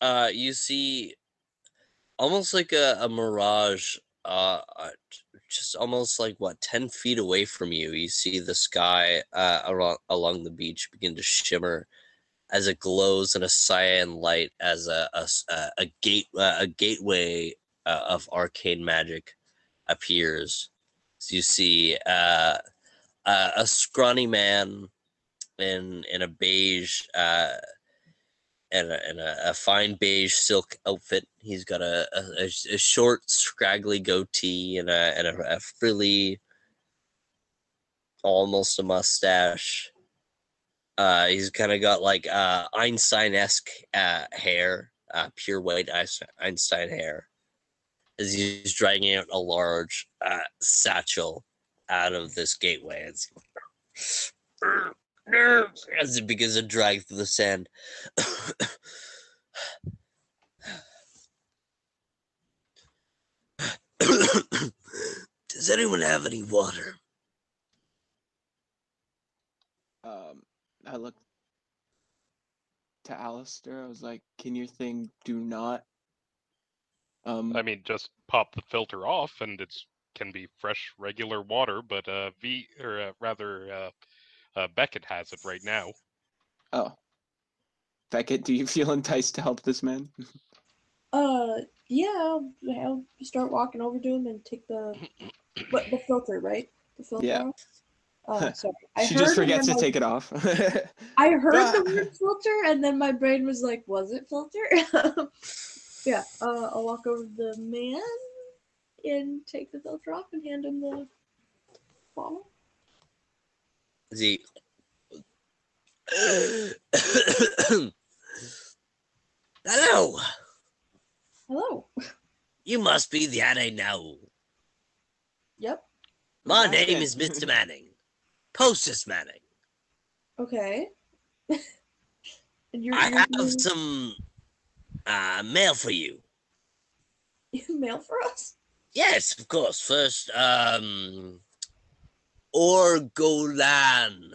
uh, you see, almost like a, a mirage. Uh, uh, just almost like what ten feet away from you, you see the sky uh along along the beach begin to shimmer as it glows in a cyan light as a a gate uh, a gateway uh, of arcane magic appears. So you see uh, uh, a scrawny man in in a beige uh and a, and a, a fine beige silk outfit. He's got a, a, a short, scraggly goatee and a and a, a frilly, almost a mustache. Uh, he's kind of got like uh, Einstein-esque uh, hair, uh, pure white Einstein- Einstein hair, as he's dragging out a large uh, satchel out of this gateway. It's as it begins to drag through the sand. Does anyone have any water? Um, I looked to Alistair. I was like, "Can your thing do not?" Um, I mean, just pop the filter off, and it's can be fresh, regular water. But uh, V or uh, rather, uh, uh, Beckett has it right now. oh, Beckett, do you feel enticed to help this man? Uh, yeah, I'll, I'll start walking over to him and take the what the filter, right? The filter. Yeah. Off. Uh, sorry. I she just forgets to then I- take it off. I heard the word filter, and then my brain was like, "Was it filter?" yeah. Uh, I'll walk over to the man and take the filter off and hand him the bottle. Is he? Hello, Hello. you must be the Ade Naul. Yep. My name is Mr. Manning, Posters Manning. Okay. and you're, I have some uh, mail for you. mail for us. Yes, of course. First, um, Orgolan.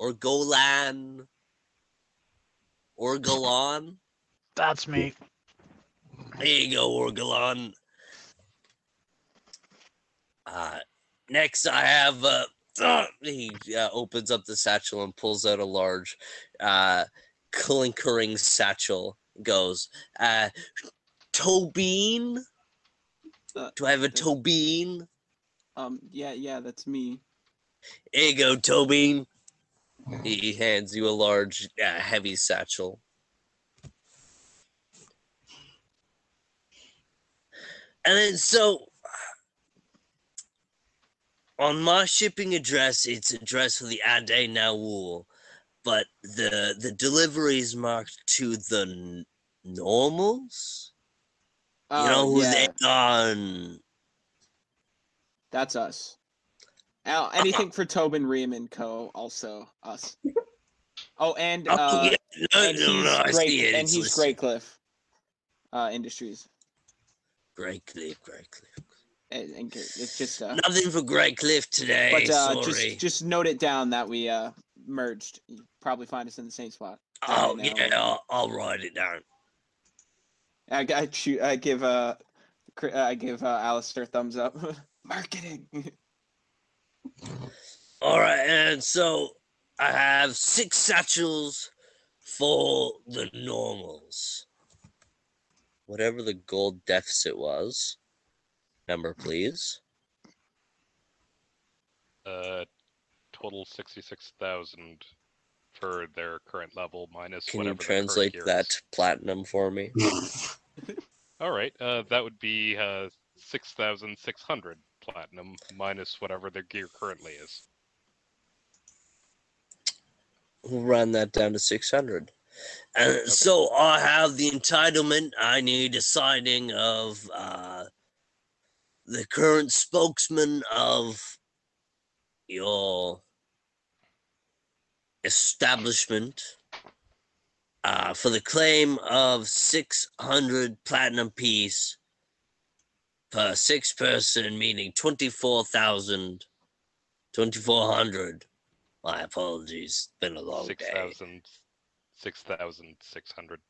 Orgolan. Orgolan. That's me. There you go, Orgolan. Uh, next I have uh, he uh, opens up the satchel and pulls out a large uh clinkering satchel. Goes, uh, Tobin. Uh, Do I have a th- Tobin? Um, yeah, yeah, that's me. Here you go, Tobin. He hands you a large, uh, heavy satchel. And then, so on my shipping address, it's addressed for the Ade Naul, but the the delivery is marked to the n- normals. You Uh, know who yeah, they are. That's us. Al, anything for Tobin Ream and Co. Also us. Oh, and Oh, uh, no, and no, he's no, great, it. and he's. Great Cliff uh, Industries. Great Cliff, Great Cliff. And, and it's just uh, Nothing for Great Cliff today. but uh, sorry. just just note it down that we uh merged. You probably find us in the same spot. oh yeah, I'll, I'll write it down. I, I. I give uh, I give uh, Alistair thumbs up. Marketing. All right, and so I have six satchels for the normals. Whatever the gold deficit was. Number, please. Uh, total sixty-six thousand for their current level minus Can you whatever the translate that to platinum for me? All right, uh, that would be uh, six thousand six hundred platinum minus whatever their gear currently is. We'll run that down to 600. And so I have the entitlement. I need a signing of uh, the current spokesman of your establishment uh, for the claim of 600 platinum piece per six person, meaning 24,000, 2,400. My apologies. It's been a long Six day. thousand, six thousand six hundred.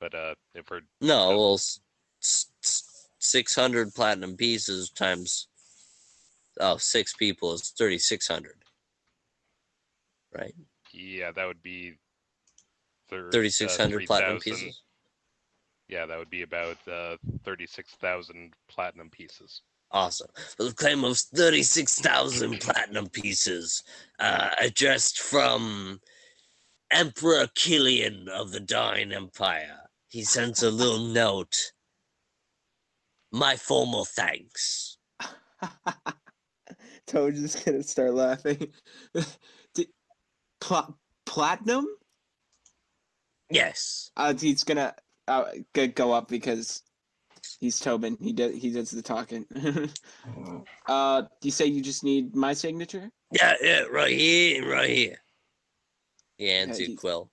But uh, if we're No, well, s- s- 600 platinum pieces times oh, six people is 3,600. Right? yeah, that would be thir- uh, 3,600 platinum 3,000 pieces. Yeah, that would be about uh, thirty-six thousand platinum pieces. Awesome. For the claim of 36,000 platinum pieces, uh, addressed from Emperor Killian of the Dying Empire. He sends a little note. My formal thanks. Toad's just gonna start laughing. Did- Pla- platinum? Yes. Uh, he's gonna uh, go up because he's Tobin. He does he does the talking. uh, do you say you just need my signature? Yeah, yeah, right here and right here. He hands Yeah, you he- Quill.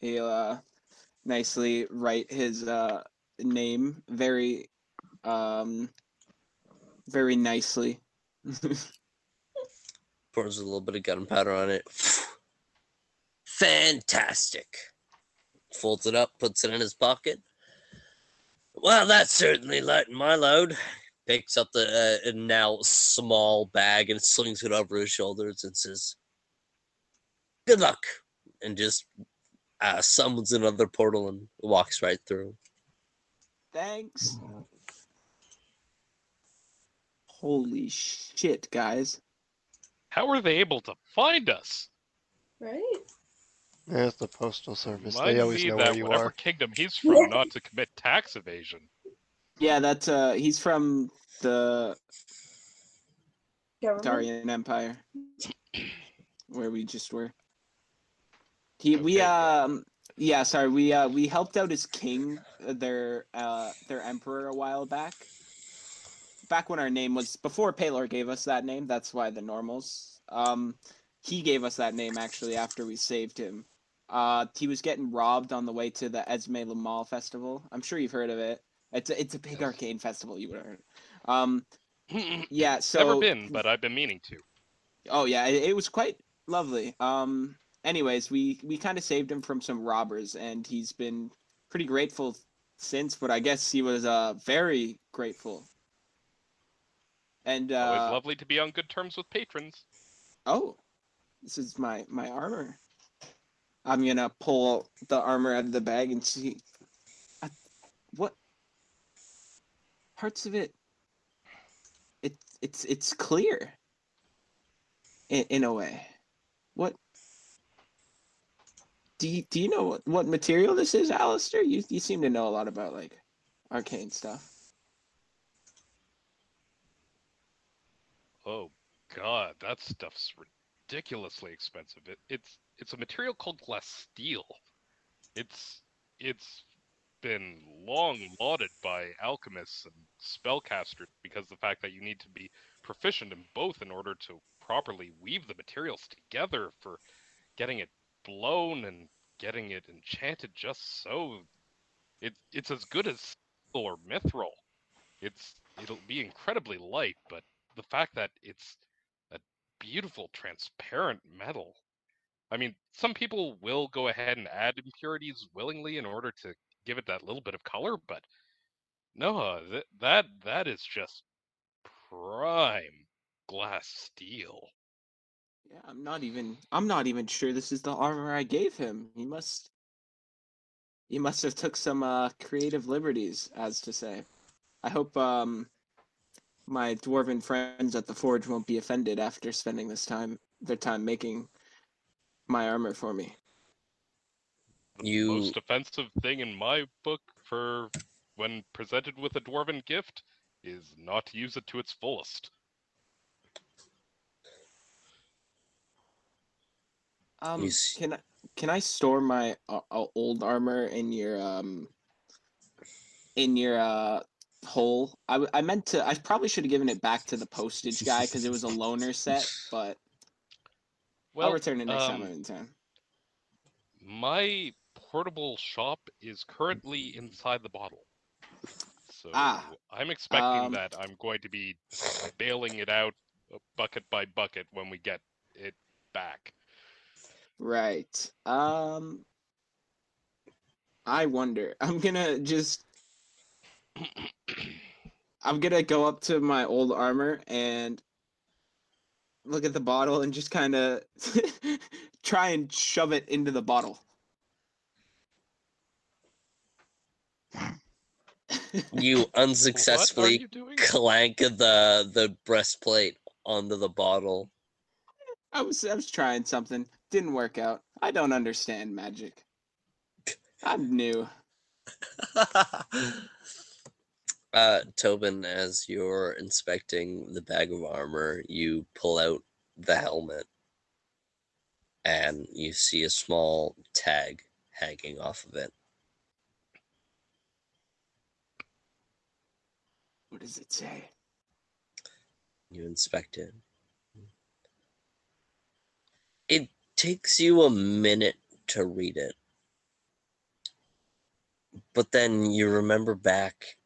He'll uh, nicely write his uh, name very, um, very nicely. Pours a little bit of gunpowder on it. Fantastic. Folds it up, puts it in his pocket. Well, that's certainly lightened my load. Picks up the uh, now small bag and slings it over his shoulders and says, Good luck. And just uh, summons another portal and walks right through. Thanks. Holy shit, guys! How were they able to find us? Right? There's the postal service. Remind they always me know that where you whatever are. kingdom he's from, not to commit tax evasion. Yeah, that's uh, he's from the Government. Darian Empire, where we just were. He, we, Okay, yeah. um, yeah, sorry, we, uh, we helped out his king, uh, their, uh, their emperor a while back. Back when our name was before Paylor gave us that name. That's why the normals. Um, he gave us that name actually after we saved him. Uh, he was getting robbed on the way to the Esme Lamal festival. I'm sure you've heard of it. It's a, it's a big Yes. arcane festival. You would have heard. Um, yeah. So Never been, but I've been meaning to. Oh yeah, it, it was quite lovely. Um anyways, we we kind of saved him from some robbers and he's been pretty grateful since, but I guess he was uh very grateful. And Always uh, lovely to be on good terms with patrons. oh, this is my my armor. I'm gonna pull the armor out of the bag and see I, what parts of it. It it's it's clear. In, in a way, what do you do you know what, what material this is, Alistair? You you seem to know a lot about like arcane stuff. Oh god, that stuff's ridiculously expensive. It, it's it's a material called glass steel. It's it's been long lauded by alchemists and spellcasters because the fact that you need to be proficient in both in order to properly weave the materials together for getting it blown and getting it enchanted just so it it's as good as steel or mithril. It's it'll be incredibly light, but the fact that it's a beautiful transparent metal. I mean, some people will go ahead and add impurities willingly in order to give it that little bit of color, but no, uh, th- that that is just prime glass steel. Yeah, I'm not even I'm not even sure this is the armor I gave him. He must he must have took some uh creative liberties, as to say. I hope um my dwarven friends at the forge won't be offended after spending this time their time making my armor for me. The You- most offensive thing in my book for when presented with a dwarven gift is not to use it to its fullest. Um You can I can I store my uh, uh, old armor in your um in your uh hole? I, w- I meant to I probably should have given it back to the postage guy because it was a loaner set, but Well, I'll return it next time um, I'm in town. My portable shop is currently inside the bottle. So Ah, I'm expecting um, that I'm going to be bailing it out uh, bucket by bucket when we get it back. Right. Um I wonder. I'm gonna just I'm gonna go up to my old armor and look at the bottle and just kind of try and shove it into the bottle. You unsuccessfully you clank the the breastplate onto the bottle. I was I was trying something. Didn't work out. I don't understand magic. I'm new. Uh, Tobin, as you're inspecting the bag of armor, you pull out the helmet and you see a small tag hanging off of it. What does it say? You inspect it. It takes you a minute to read it. But then you remember back.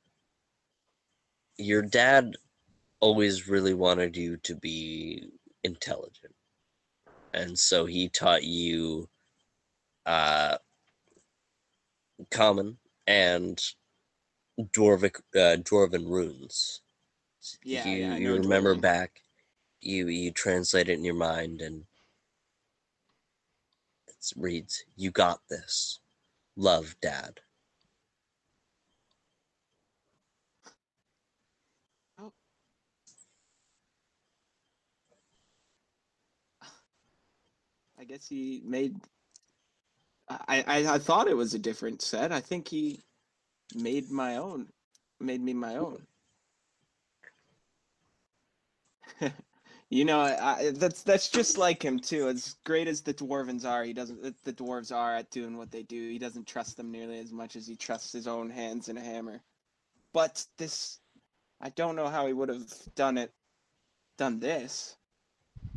Your dad always really wanted you to be intelligent. And so he taught you uh, common and dwarvic uh, dwarven runes. Yeah, you, yeah, you remember Dwarven. back. You you translate it in your mind, and it reads, "You got this. Love, Dad." Guess he made. I, I I thought it was a different set. I think he made my own. Made me my own. you know, I, that's that's just like him too. As great as the dwarvens are, he doesn't. The dwarves are at doing what they do. He doesn't trust them nearly as much as he trusts his own hands and a hammer. But this, I don't know how he would have done it. Done this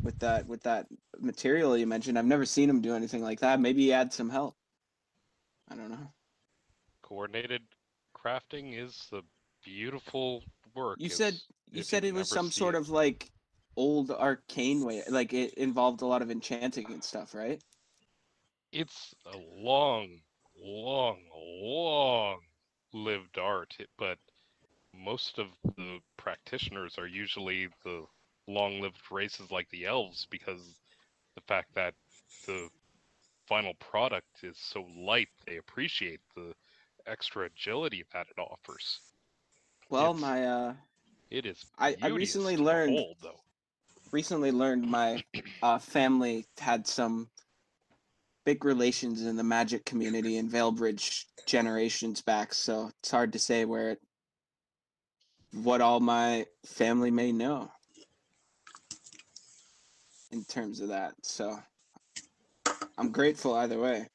with that with that material you mentioned. I've never seen him do anything like that. Maybe he had some help. I don't know. Coordinated crafting is the beautiful work. You said It's- you if said it was some sort it. of like old arcane way, like it involved a lot of enchanting and stuff, right? It's a long, long, long lived art, but most of the practitioners are usually the long-lived races like the elves because the fact that the final product is so light, they appreciate the extra agility that it offers. Well, It's- my uh, It is. I- I recently learned- behold, though. recently learned my uh, family had some big relations in the magic community in Valebridge generations back, so it's hard to say where it, what all my family may know in terms of that. So I'm grateful either way.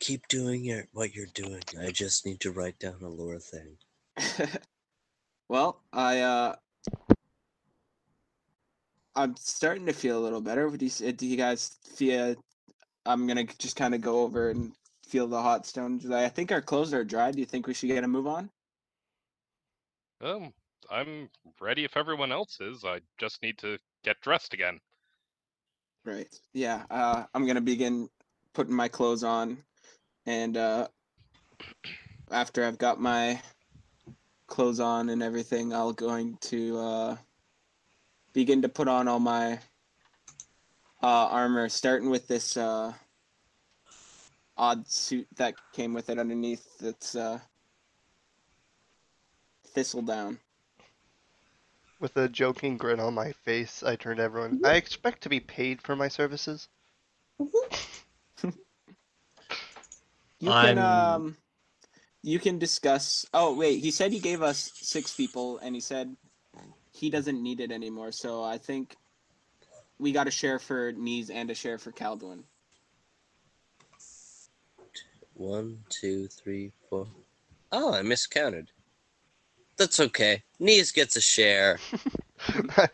Keep doing your, what you're doing. I just need to write down a lore thing. well, I uh I'm starting to feel a little better. Do you, do you guys feel I'm gonna just kind of go over and feel the hot stones? I think our clothes are dry. Do you think we should get a move on? Um, I'm ready if everyone else is. I just need to get dressed again. Right. Yeah. Uh, I'm gonna begin putting my clothes on, and uh, after I've got my clothes on and everything, I'll going to uh, begin to put on all my uh, armor, starting with this uh, odd suit that came with it underneath. That's uh, thistledown. With a joking grin on my face, I turned to everyone. I expect to be paid for my services. You can I'm- um you can discuss oh wait, he said he gave us six people and he said he doesn't need it anymore, so I think we got a share for Nees and a share for Calduin. One, two, three, four. Oh, I miscounted. That's okay. Nees gets a share. I,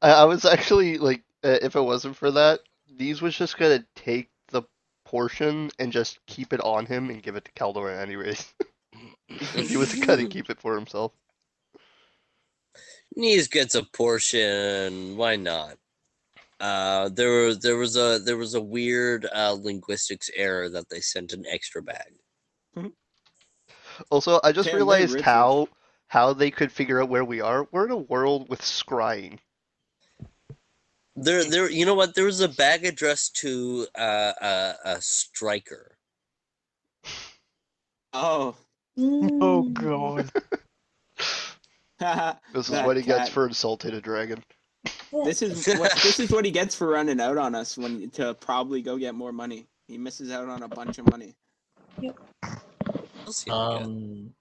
I was actually like, uh, if it wasn't for that, these was just gonna take the portion and just keep it on him and give it to Caldor anyways. he was gonna keep it for himself. Nees gets a portion. Why not? Uh, there was there was a there was a weird uh, linguistics error that they sent an extra bag. Also, I just Damn, very realized how how they could figure out where we are. We're in a world with scrying. There, there. You know what? There was a bag addressed to uh, a, a striker. Oh. Oh god. This is That what he gets for insulting a dragon. this is what this is what he gets for running out on us when to probably go get more money. He misses out on a bunch of money. I'll see how we. Um,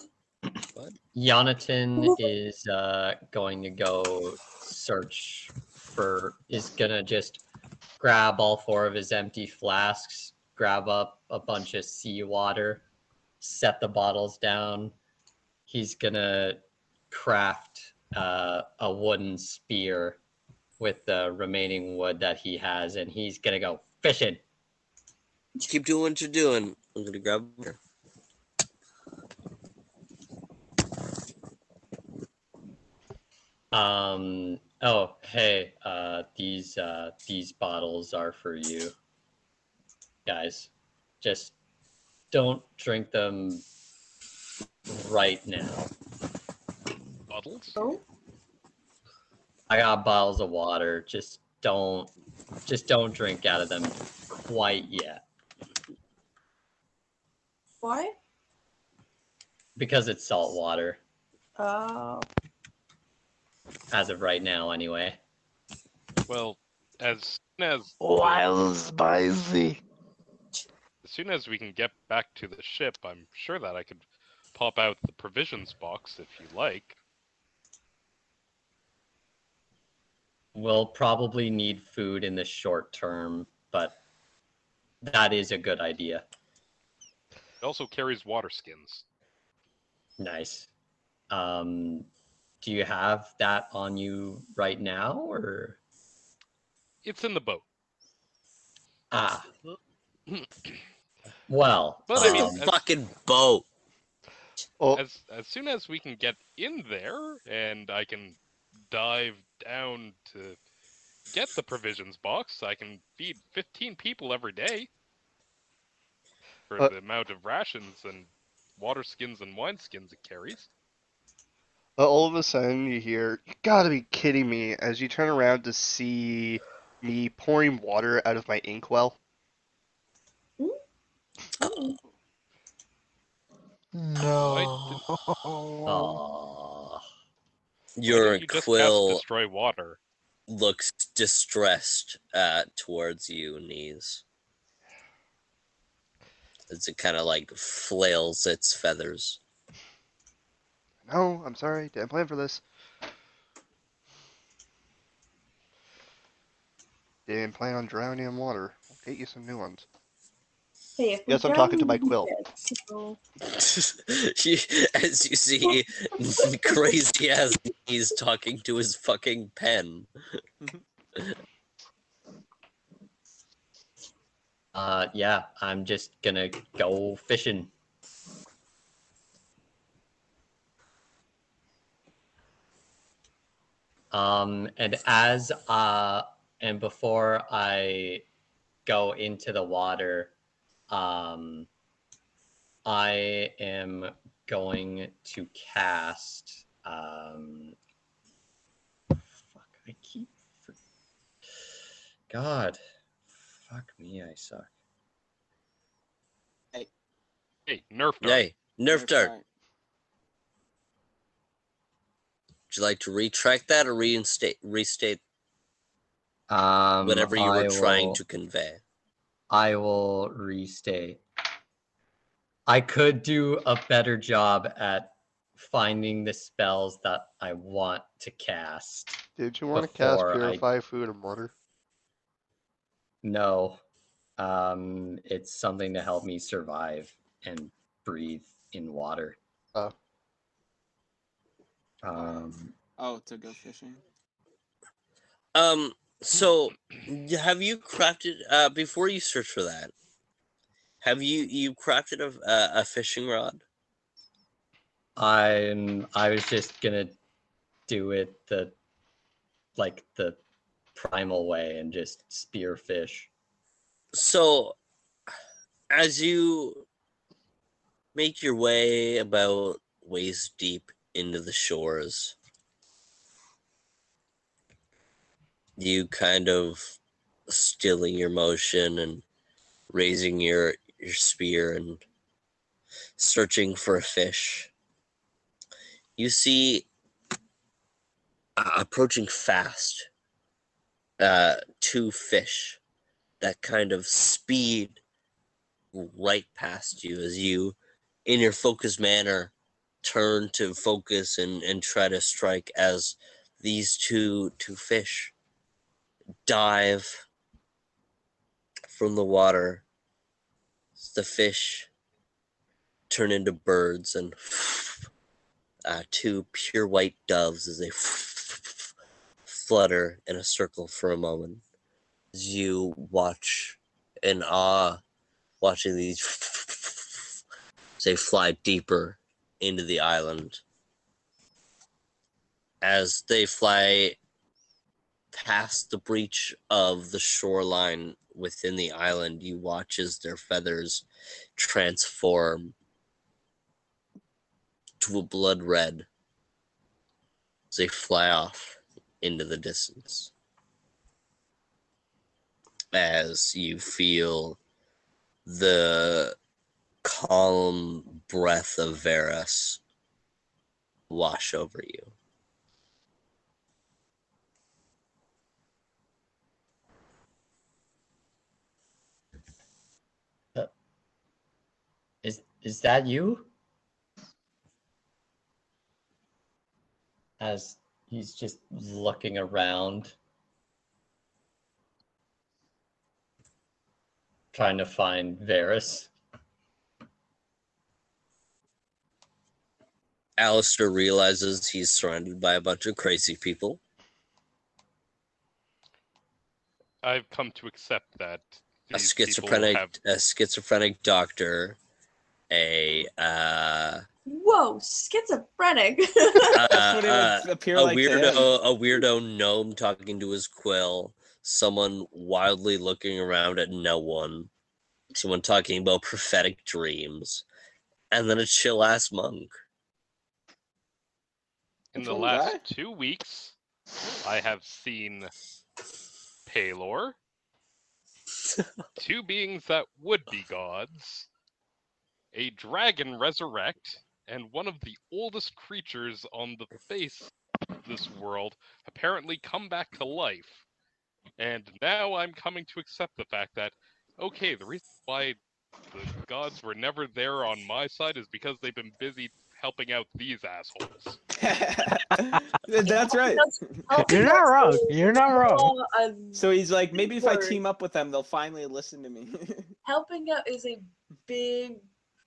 What? Jonathan is uh, going to go search for. Is gonna just grab all four of his empty flasks, grab up a bunch of seawater, set the bottles down. He's gonna craft uh, a wooden spear with the remaining wood that he has, and he's gonna go fishing. Just keep doing what you're doing. I'm gonna grab. Um. Oh, hey. Uh, these uh these bottles are for you, guys. Just don't drink them right now. Bottles? Oh, I got bottles of water. Just don't, just don't drink out of them quite yet why? because it's salt water Oh, as of right now, anyway. Well, as soon as Wild spicy. as soon as we can get back to the ship, I'm sure that I could pop out the provisions box if you like. We'll probably need food in the short term, but that is a good idea. It also carries water skins. Nice. Um, do you have that on you right now, or It's in the boat. ah? Well, But I mean, um, fucking boat. Oh, as as soon as we can get in there and I can dive down to get the provisions box, I can feed 15 people every day. for Uh, the amount of rations and water skins and wine skins it carries. Uh, all of a sudden, you hear, "You gotta be kidding me!" as you turn around to see me pouring water out of my inkwell. Oh, No. Aww. Your you just cast quill destroy water. looks distressed uh, towards you, Nees. As it kind of like flails its feathers. No, I'm sorry, didn't plan for this. Didn't plan on drowning in water. I'll get you some new ones. Hey, if we Yes, I'm talking to my we quill. did, so- You- As you see, crazy as he's talking to his fucking pen. Uh, yeah, I'm just gonna go fishing. Um, and as uh, and before I go into the water, um, I am going to cast. Um, fuck, I keep. For- God, fuck me, I suck. Hey, Nerf dart. Hey, Nerf dart. Alright. Would you like to retract that or reinstate restate Um, whatever you were I trying to convey? I will restate. I could do a better job at finding the spells that I want to cast. Did you want to cast Before I- purify food and water? No, um, it's something to help me survive and breathe in water. Oh. Um, Oh, to go fishing. Um. So, have you crafted uh before you search for that? Have you you crafted a a, a fishing rod? I'm. I was just gonna do it the, like the primal way and just spear fish. So, as you make your way about waist deep into the shores, you kind of stilling your motion and raising your your spear and searching for a fish. You see uh, approaching fast uh, two fish that kind of speed right past you as you, in your focused manner, turn to focus and, and try to strike as these two two fish dive from the water. The fish turn into birds and uh, two pure white doves as they flutter in a circle for a moment as you watch in awe, watching these as they fly deeper into the island. As they fly past the breach of the shoreline within the island, you watch as their feathers transform to a blood red as they fly off into the distance as you feel the calm breath of Varus wash over you. Uh, is is that you? As he's just looking around, trying to find Varus. Alistair realizes he's surrounded by a bunch of crazy people. I've come to accept that A schizophrenic, have a schizophrenic doctor, a uh, Whoa, schizophrenic. uh, That's what it uh, a like weirdo, a weirdo gnome talking to his quill, someone wildly looking around at no one, someone talking about prophetic dreams, and then a chill ass monk. In Which the last two weeks, I have seen Palor, two beings that would be gods, a dragon resurrect, and one of the oldest creatures on the face of this world apparently come back to life. And now I'm coming to accept the fact that, okay, the reason why the gods were never there on my side is because they've been busy helping out these assholes. That's right. You're not wrong. You're not wrong. So he's like, maybe if I team up with them, they'll finally listen to me. helping out is a big,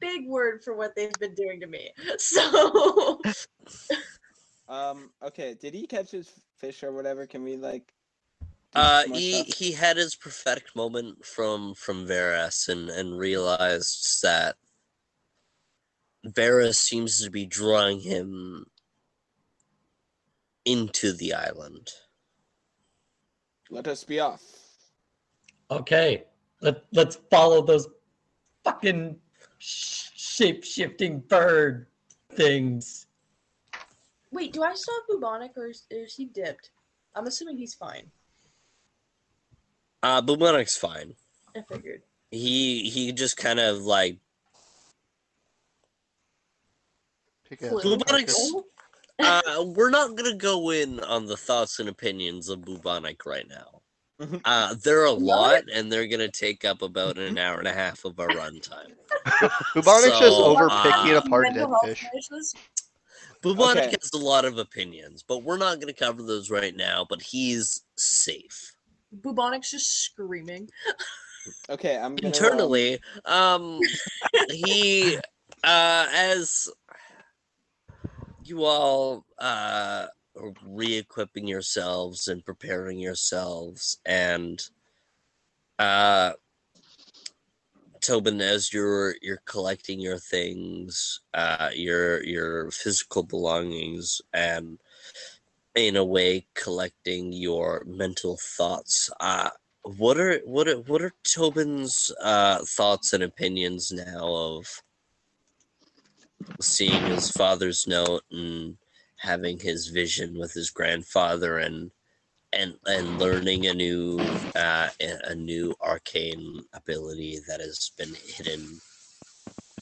big word for what they've been doing to me. So um. Okay. Did he catch his fish or whatever? Can we like? Uh, he stuff? he had his prophetic moment from from Varus and and realized that Varus seems to be drawing him into the island. Let us be off. Okay, let let's follow those fucking sh- shape shifting bird things. wait, do I still have bubonic or is, is he dipped? I'm assuming he's fine. Uh, Bubonic's fine. I figured. He he just kind of like Pick a- Bubonic's. Uh, we're not gonna go in on the thoughts and opinions of Bubonic right now. Mhm. Uh, they're a lot, and they're gonna take up about an hour and a half of our runtime. Bubonic's just So, over uh, picking apart Mental dead fish. crisis? Bubonic Okay. has a lot of opinions, but we're not gonna cover those right now. But he's safe Bubonic's just screaming. Okay. I'm gonna, um, internally. Um, he, uh, as you all uh re-equipping yourselves and preparing yourselves, and uh, Tobin, as you're you're collecting your things, uh, your your physical belongings, and in a way collecting your mental thoughts. Uh, what are what are what are Tobin's uh, thoughts and opinions now of seeing his father's note and having his vision with his grandfather and and and learning a new uh, a new arcane ability that has been hidden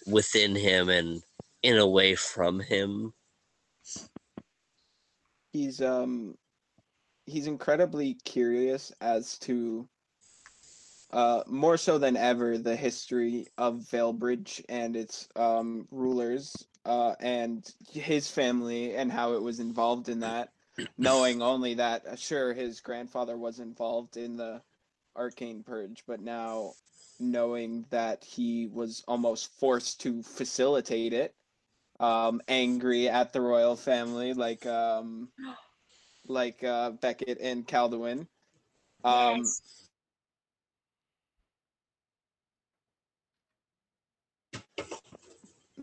within him and in a way from him. he's um he's incredibly curious as to uh more so than ever the history of Veilbridge and its um rulers uh and his family and how it was involved in that knowing only that uh, sure his grandfather was involved in the arcane purge but now knowing that he was almost forced to facilitate it um angry at the royal family like um like uh Beckett and Calduin um Yes.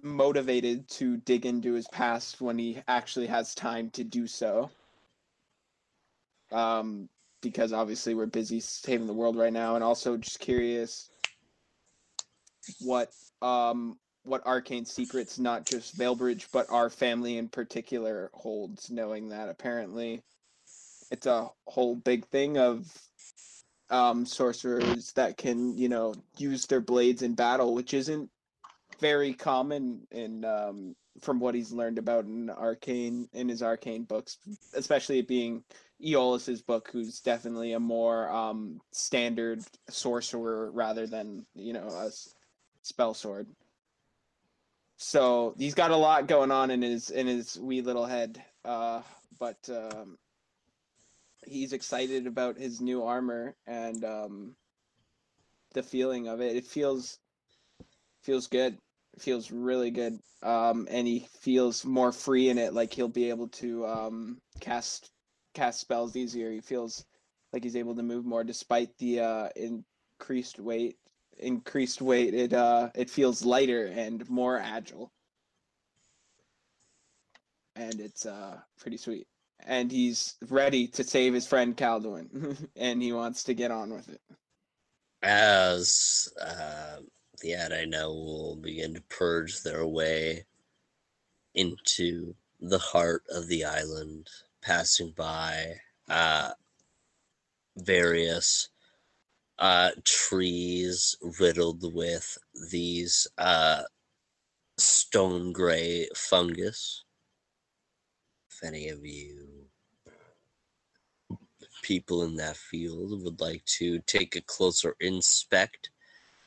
Motivated to dig into his past when he actually has time to do so. Um, because obviously we're busy saving the world right now, and also just curious what um what arcane secrets not just Veilbridge but our family in particular holds, knowing that apparently it's a whole big thing of um sorcerers that can you know use their blades in battle, which isn't very common in um from what he's learned about in arcane in his arcane books especially it being Eolus's book who's definitely a more um standard sorcerer rather than you know a spell sword. So he's got a lot going on in his in his wee little head uh but um he's excited about his new armor and um the feeling of it. It feels feels good feels really good um and he feels more free in it like he'll be able to um cast cast spells easier. He feels like he's able to move more despite the uh increased weight increased weight. It uh it feels lighter and more agile. And it's uh pretty sweet. And he's ready to save his friend Calduin and he wants to get on with it. As uh, the Adino will begin to purge their way into the heart of the island, passing by uh, various uh, trees riddled with these uh, stone gray fungus. If any of you people in that field would like to take a closer inspect,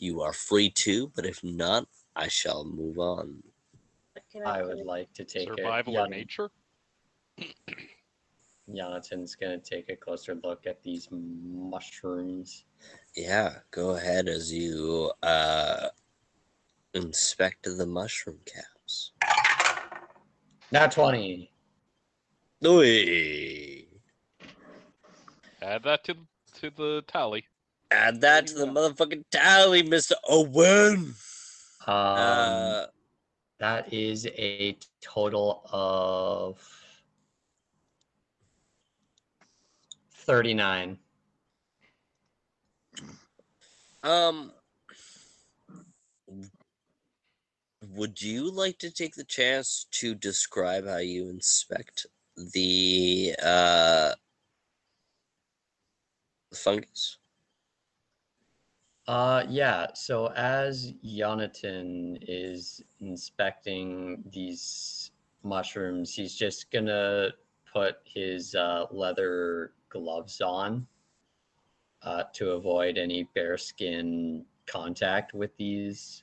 you are free to, but if not, I shall move on. Can I would like to take Survival it. or Jan- nature? Jonathan's gonna take a closer look at these mushrooms. Yeah, go ahead as you uh, inspect the mushroom caps. Now twenty. Oi! Add that to to the tally. Add that to the motherfucking tally, Mr. Owen! Um, Uh, that is a total of thirty-nine. Um, would you like to take the chance to describe how you inspect the uh fungus? Uh, yeah. So as Jonathan is inspecting these mushrooms, he's just gonna put his uh, leather gloves on uh, to avoid any bare skin contact with these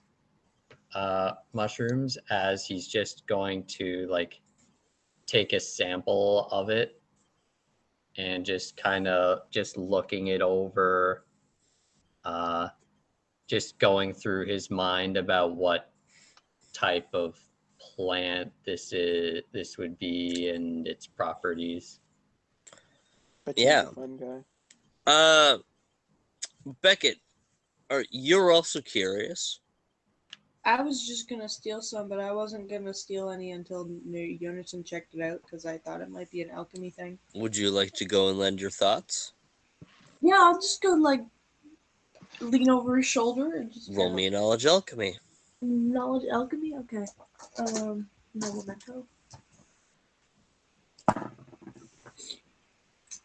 uh, mushrooms. As he's just going to like take a sample of it and just kind of just looking it over uh, just going through his mind about what type of plant this is this would be and its properties But Yeah. One guy. Uh Beckett, are you're also curious? I was just gonna steal some, but I wasn't gonna steal any until N- Jonathan checked it out because I thought it might be an alchemy thing. Would you like to go and lend your thoughts? Yeah, I'll just go like lean over his shoulder and just Roll me a knowledge alchemy. knowledge alchemy. Okay. Um, no memento.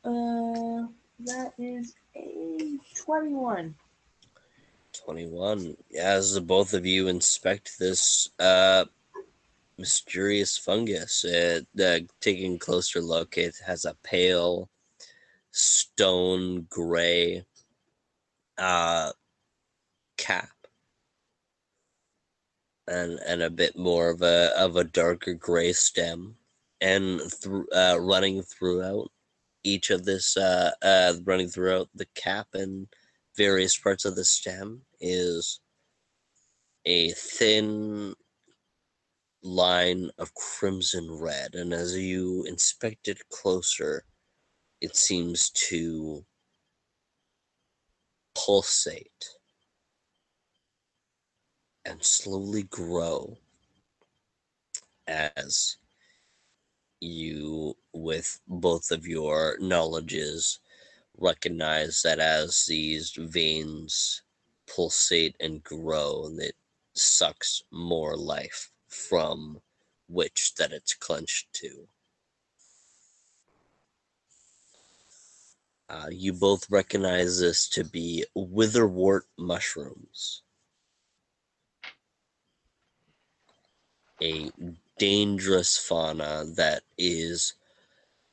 Uh, that is a twenty-one. 21. As the both of you inspect this uh, mysterious fungus, it, uh, taking a closer look, it has a pale stone gray uh, cap and and a bit more of a of a darker gray stem, and uh, running throughout each of this uh, uh, running throughout the cap and various parts of the stem is a thin line of crimson red. And as you inspect it closer it seems to pulsate and slowly grow as you with both of your knowledges recognize that as these veins pulsate and grow, it sucks more life from which that it's clenched to. Uh, you both recognize this to be witherwort mushrooms. A dangerous fauna that is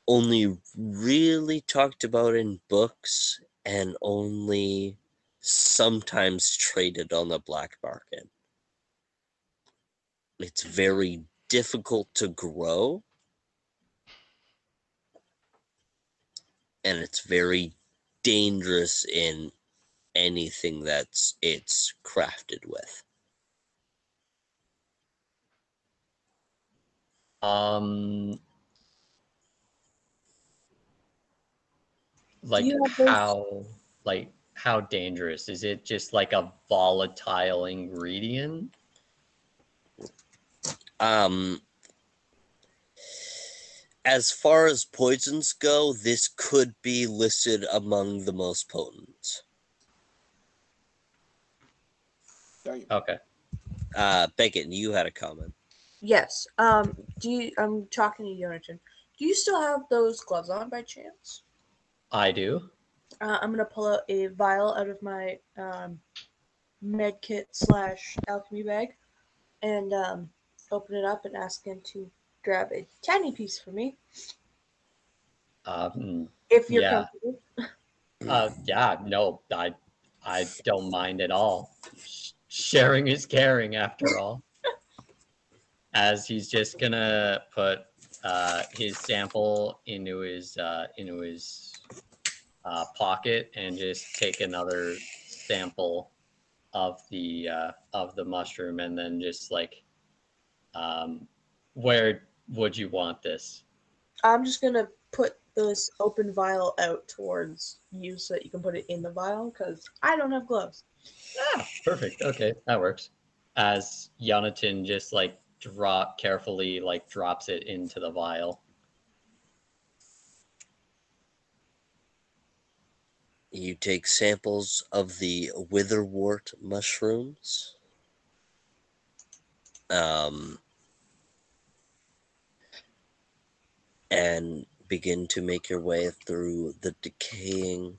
only really talked about in books and only sometimes traded on the black market. It's very difficult to grow and it's very dangerous in anything that's it's crafted with. um like you have those- how like how dangerous is it just like a volatile ingredient Um, as far as poisons go, this could be listed among the most potent. Okay. Uh, Bacon, you had a comment. Yes. Um. Do you? I'm talking to Jonathan. Do you still have those gloves on by chance? I do. Uh, I'm gonna pull out a vial out of my um, med kit slash alchemy bag, and um, open it up and ask him to grab a tiny piece for me, Um, if you're Yeah. comfortable. uh, yeah, no, I, I don't mind at all. Sharing is caring, after all. As he's just gonna put uh, his sample into his uh, into his uh, pocket and just take another sample of the uh, of the mushroom, and then just like, um, where would you want this? I'm just gonna put this open vial out towards you so that you can put it in the vial because I don't have gloves. Ah, perfect. Okay, that works. As Jonathan just like drop carefully like drops it into the vial. You take samples of the witherwort mushrooms. Um, and begin to make your way through the decaying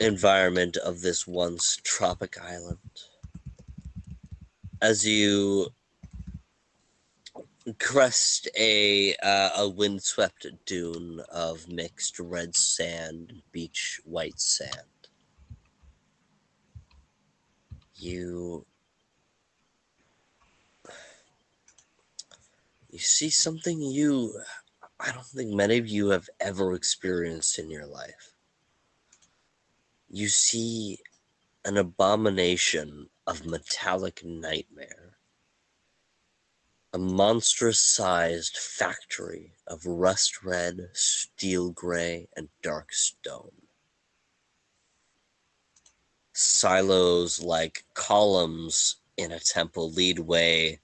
environment of this once tropic island. As you crest a uh, a windswept dune of mixed red sand beach white sand. You you see something you I don't think many of you have ever experienced in your life. You see an abomination of metallic nightmare a monstrous sized factory of rust red, steel gray, and dark stone. Silos like columns in a temple lead way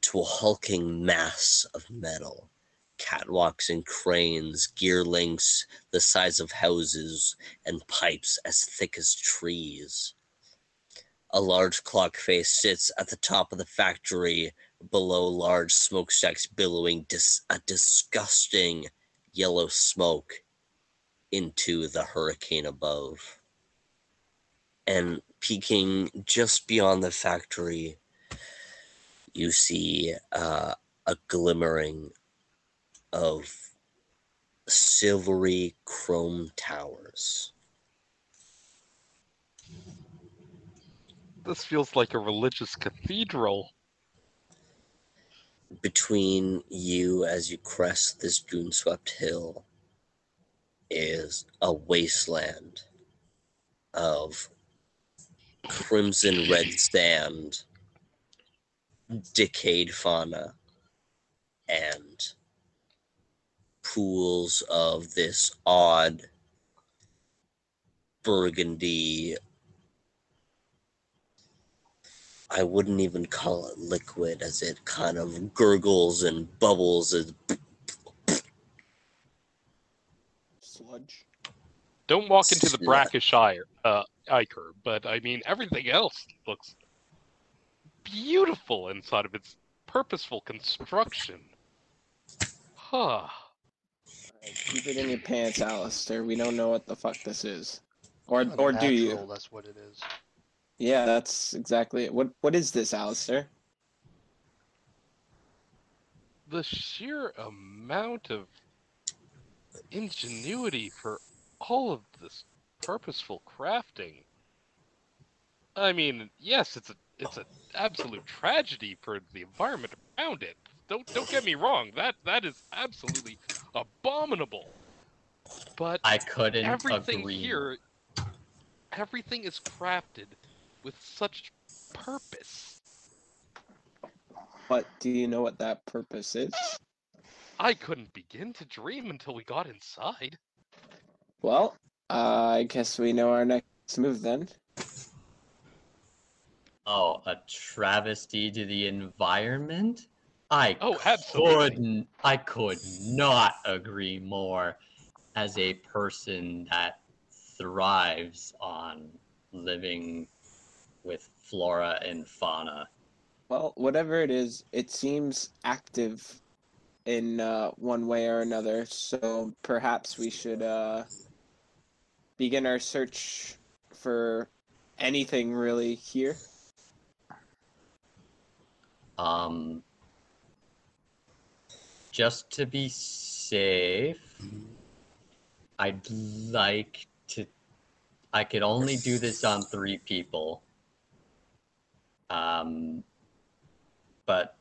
to a hulking mass of metal. Catwalks and cranes, gear links the size of houses, and pipes as thick as trees. A large clock face sits at the top of the factory below large smokestacks billowing dis- a disgusting yellow smoke into the hurricane above. And peeking just beyond the factory, you see uh, a glimmering of silvery chrome towers. This feels like a religious cathedral. between you as you crest this dune swept hill is a wasteland of crimson red sand, decayed fauna, and pools of this odd burgundy I wouldn't even call it liquid as it kind of gurgles and bubbles as Sludge. Don't walk into the brackish ire, uh, ichor, but I mean everything else looks beautiful inside of its purposeful construction. Huh. Keep it in your pants, Alistair. We don't know what the fuck this is. Or or do you? Unnatural, That's what it is. Yeah, that's exactly it. What what is this, Alistair? The sheer amount of ingenuity for all of this purposeful crafting. I mean, yes, it's a it's an absolute tragedy for the environment around it. Don't don't get me wrong. That that is absolutely abominable. But I couldn't everything agree. here everything is crafted with such purpose. But do you know what that purpose is? I couldn't begin to dream until we got inside. Well, uh, I guess we know our next move then. Oh, a travesty to the environment? I Oh, absolutely. couldn't I could not agree more as a person that thrives on living with flora and fauna. Well, whatever it is, it seems active in uh, one way or another. So perhaps we should uh, begin our search for anything really here. Um, just to be safe, I'd like to. I could only do this on three people. Um, but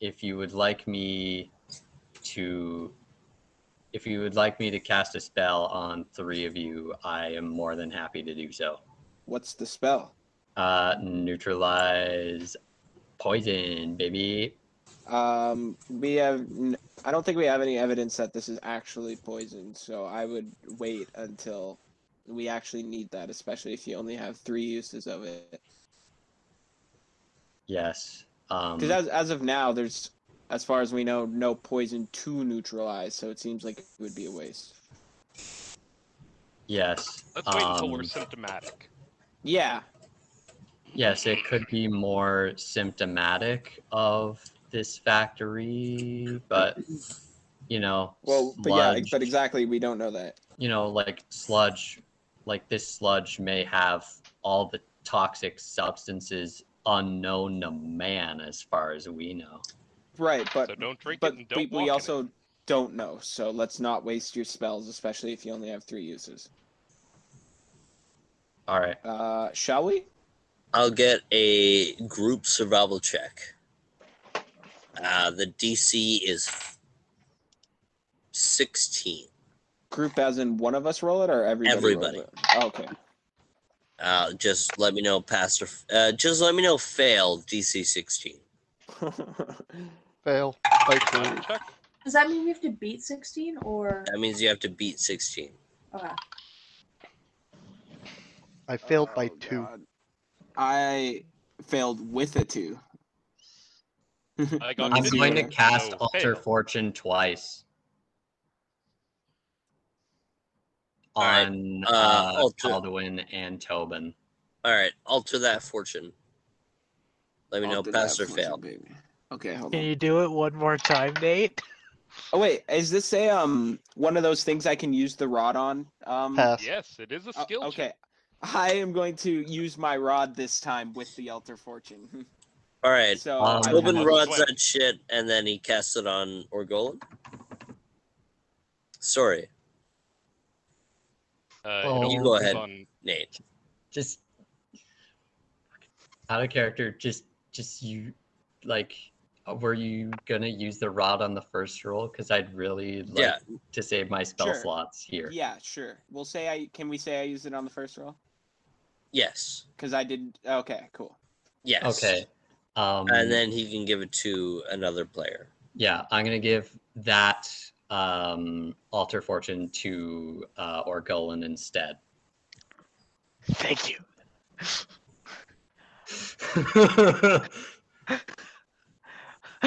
if you would like me to, if you would like me to cast a spell on three of you, I am more than happy to do so. What's the spell? Uh, neutralize poison, baby. Um, we have. N- I don't think we have any evidence that this is actually poison, so I would wait until we actually need that, especially if you only have three uses of it. Yes. Um, Because as as of now, there's, as far as we know, no poison to neutralize, so it seems like it would be a waste. yes. Let's wait until we're um, symptomatic. Yeah, Yes, it could be more symptomatic of this factory, but you know, well, but yeah, but exactly, we don't know that. you know, like sludge, like this sludge may have all the toxic substances unknown to man, as far as we know. Right, but so don't drink but it and we, don't walk we in also don't know, so let's not waste your spells, especially if you only have three uses. All right. Uh, shall we? I'll get a group survival check. Uh, the DC is 16. Group as in one of us roll it, or everybody? rolls Everybody. it? Oh, okay. Uh, just let me know Pastor. uh, just let me know fail DC 16. Fail. By it. two. Check. Does that mean we have to beat 16 or? That means you have to beat 16. Okay. I failed by two. God. I failed with a two. I got I'm going to cast so Alter fail. Fortune twice. All right, On uh, uh, Alter- Alduin and Tobin. All right, alter that fortune. Let me know I'll pass or for fail. baby. Okay, hold Can on. you do it one more time, Nate? Oh wait, is this a um one of those things I can use the rod on? Um, Pass. Yes, it is a uh, skill okay, check. I am going to use my rod this time with the Alter Fortune. All right, so Um, I Tobin have- Rod- rods that shit, and then he casts it on Orgolan. Sorry, Uh, Oh, you go ahead. On, Nate. Just out of character. Just, just you, like, uh, were you gonna use the rod on the first roll? Because I'd really like Yeah. to save my spell Sure. slots here. Yeah, sure. We'll say I can we say I used it on the first roll? Yes. Because I did. Okay, cool. Yes. Okay. Um, And then he can give it to another player. yeah, I'm gonna give that um, alter fortune to uh, Orgolan instead. Thank you.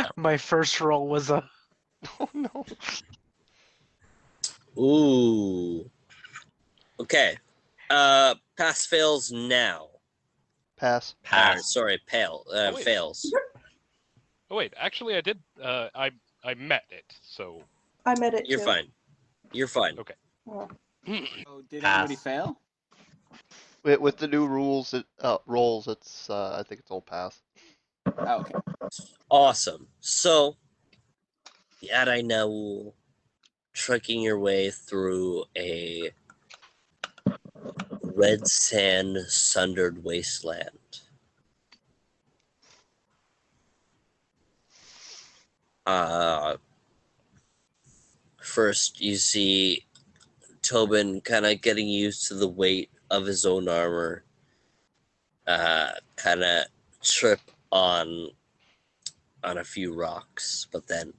My first roll was a Oh no. Ooh. Okay. Uh, pass fails now. Pass. Pass. sorry, pale. Uh, Oh, wait. fails. oh wait, actually, I did. Uh, I I met it. So I met it You're too. fine. You're fine. Okay. Oh. Oh, did Pass. anybody fail? With, with the new rules, it uh, rolls. It's uh, I think it's all pass. Oh, okay. Awesome. So, Yada now trekking your way through a red sand sundered wasteland. Uh, first, you see Tobin kind of getting used to the weight of his own armor, uh, kind of trip on on a few rocks, but then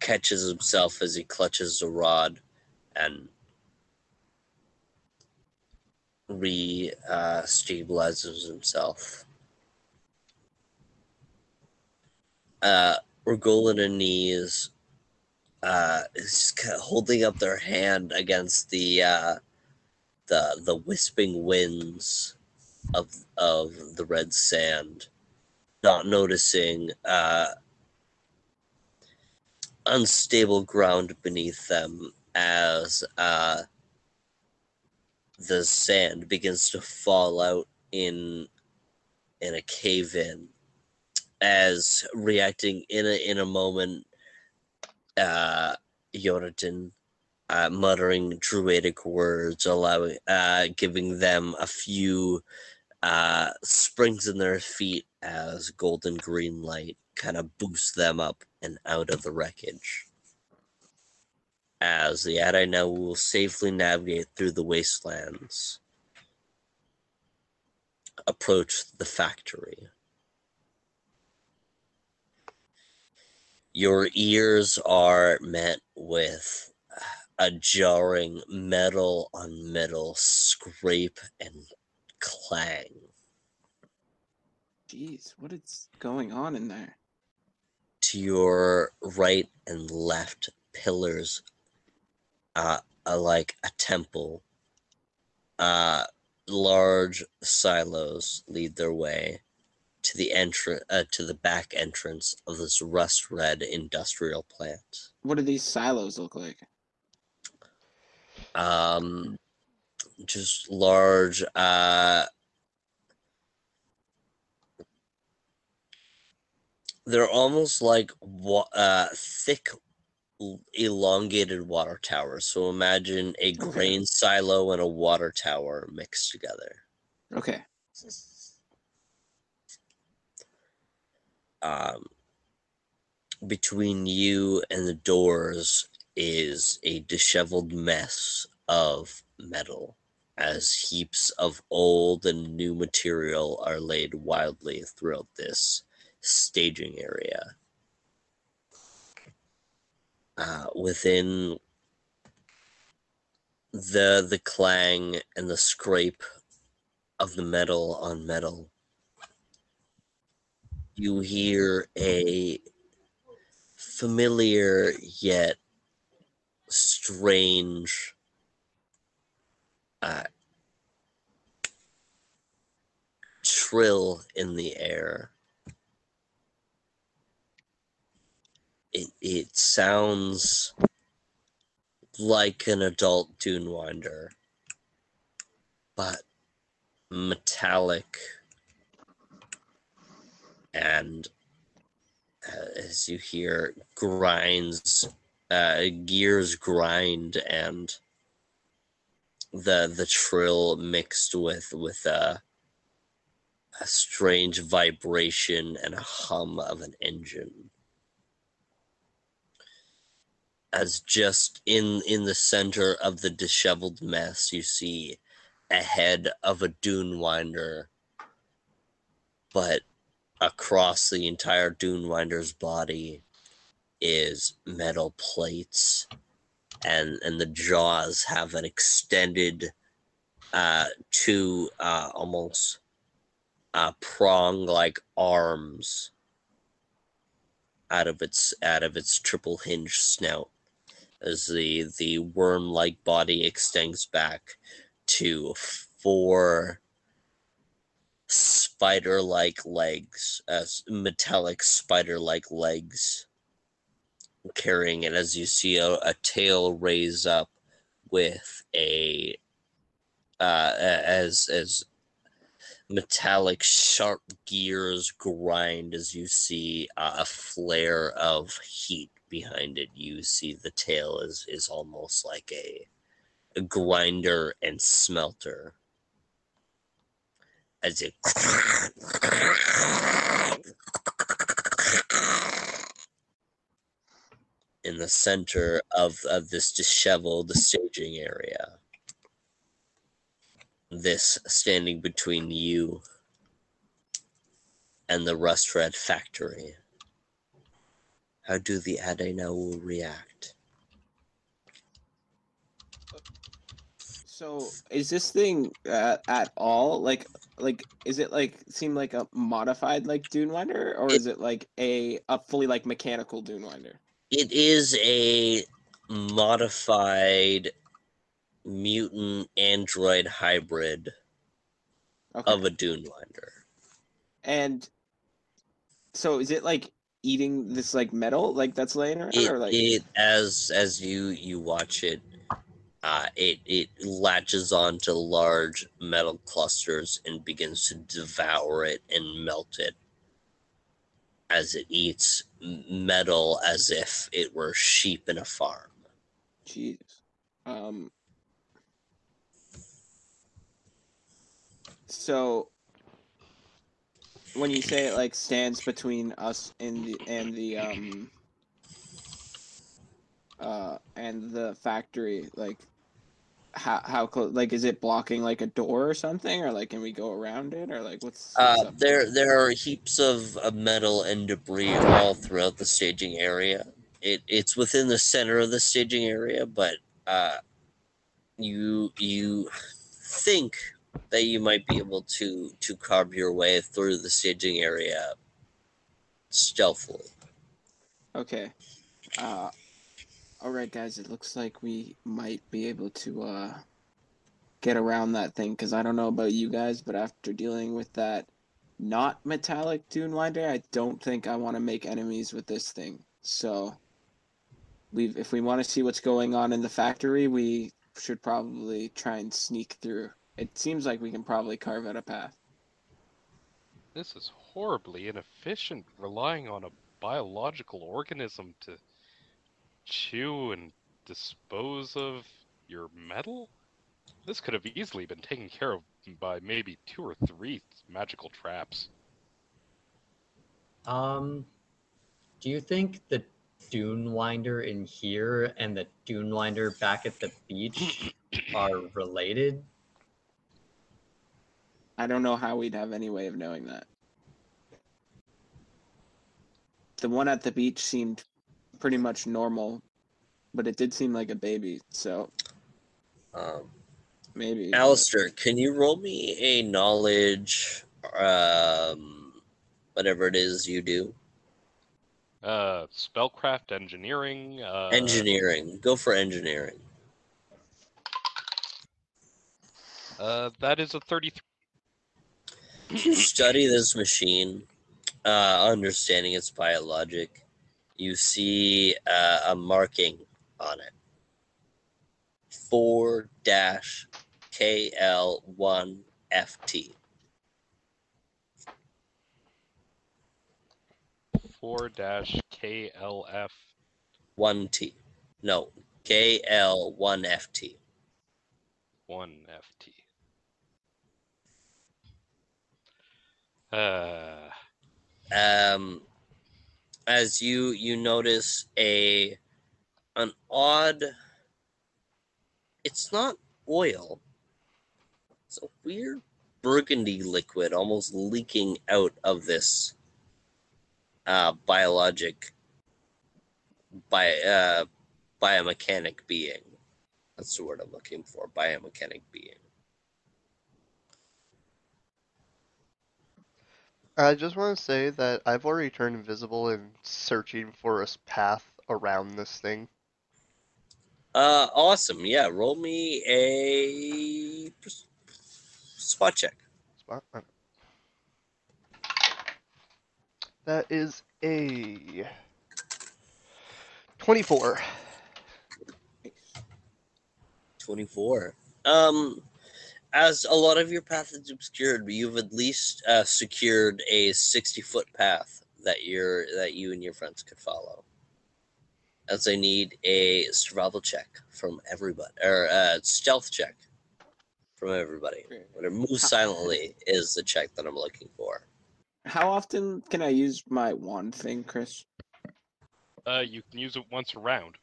catches himself as he clutches the rod and re uh, stabilizes himself. Uh, Orgolan and Nees uh, is just kind of holding up their hand against the uh, the the wisping winds of of the red sand, not noticing uh, unstable ground beneath them as uh, the sand begins to fall out in in a cave in as reacting in a in a moment uh Jonathan uh, muttering druidic words allowing uh giving them a few uh springs in their feet as golden green light kind of boosts them up and out of the wreckage as the Ade Naul will safely navigate through the wastelands approach the factory your ears are met with a jarring metal on metal scrape and clang. Jeez, what is going on in there? To your right and left, pillars, uh, are like a temple. Uh, large silos lead their way to the entrance uh, to the back entrance of this rust red industrial plant. What do these silos look like? Um, just large. Uh, they're almost like wa- uh, thick, elongated water tower. So imagine a grain silo and a water tower mixed together. Okay. um, between you and the doors is a disheveled mess of metal as heaps of old and new material are laid wildly throughout this staging area. Uh, within the the clang and the scrape of the metal on metal you hear a familiar yet strange uh, trill in the air. It, it sounds like an adult dune winder, but metallic and uh, as you hear grinds uh, gears grind and the the trill mixed with with a a strange vibration and a hum of an engine as just in in the center of the disheveled mess you see a head of a dune winder but across the entire Dune Winder's body is metal plates, and and the jaws have an extended uh, two uh, almost uh, prong like arms out of its out of its triple hinge snout as the the worm like body extends back to four spider like legs, as metallic spider like legs carrying it as you see a, a tail raise up with a uh, as as metallic sharp gears grind as you see a flare of heat behind it you see the tail is is almost like a, a grinder and smelter as it in the center of, of this disheveled staging area. This standing between you and the rust red factory. How do the Ade Naul react? So, is this thing uh, at all like like is it like seem like a modified like Dune Winder or is it like a a fully like mechanical Dune Winder? It is a modified mutant android hybrid Okay. of a Dune Winder. and so is it like eating this like metal like that's laying around It, or like it as as you you watch it, uh, it it latches onto large metal clusters and begins to devour it and melt it as it eats metal as if it were sheep in a farm. Jesus. Um. So, when you say it like stands between us and the and the um uh and the factory, like how how close? Like, is it blocking like a door or something, or like can we go around it, or like what's, what's Uh, there there are heaps of, of metal and debris all throughout the staging area. It it's within the center of the staging area, but uh, you you think that you might be able to to carve your way through the staging area stealthily. Okay. Uh all right guys, it looks like we might be able to uh get around that thing cuz I don't know about you guys, but after dealing with that not metallic dune winder, I don't think I want to make enemies with this thing. So we if we want to see what's going on in the factory, we should probably try and sneak through. It seems like we can probably carve out a path. This is horribly inefficient, relying on a biological organism to chew and dispose of your metal? This could have easily been taken care of by maybe two or three magical traps. Um, do you think the Dune Winder in here and the Dune Winder back at the beach are related? I don't know how we'd have any way of knowing that. The one at the beach seemed pretty much normal, but it did seem like a baby, so Um, maybe. but- Alistair, can you roll me a knowledge, um, whatever it is you do? Uh, spellcraft engineering. Uh, engineering. Go for engineering. Uh, that is a 33. You study this machine, uh, understanding its biologic, you see uh, a marking on it. 4 dash KL1FT. 4 dash KLF. 1T. No, KL1FT. 1FT. Um, as you you notice a an odd it's not oil. It's a weird burgundy liquid almost leaking out of this uh biologic by uh biomechanic being. That's the word i'm looking for biomechanic being I just want to say that I've already turned invisible and searching for a path around this thing. Uh, awesome. Yeah, roll me a spot check. Spot- That is a 24. 24. Um, as a lot of your path is obscured, you've at least uh, secured a 60 foot path that you're that you and your friends could follow. As I need a survival check from everybody, or uh, stealth check from everybody. When it moves silently is the check that I'm looking for. How often can I use my wand thing, Chris? uh, you can use it once around.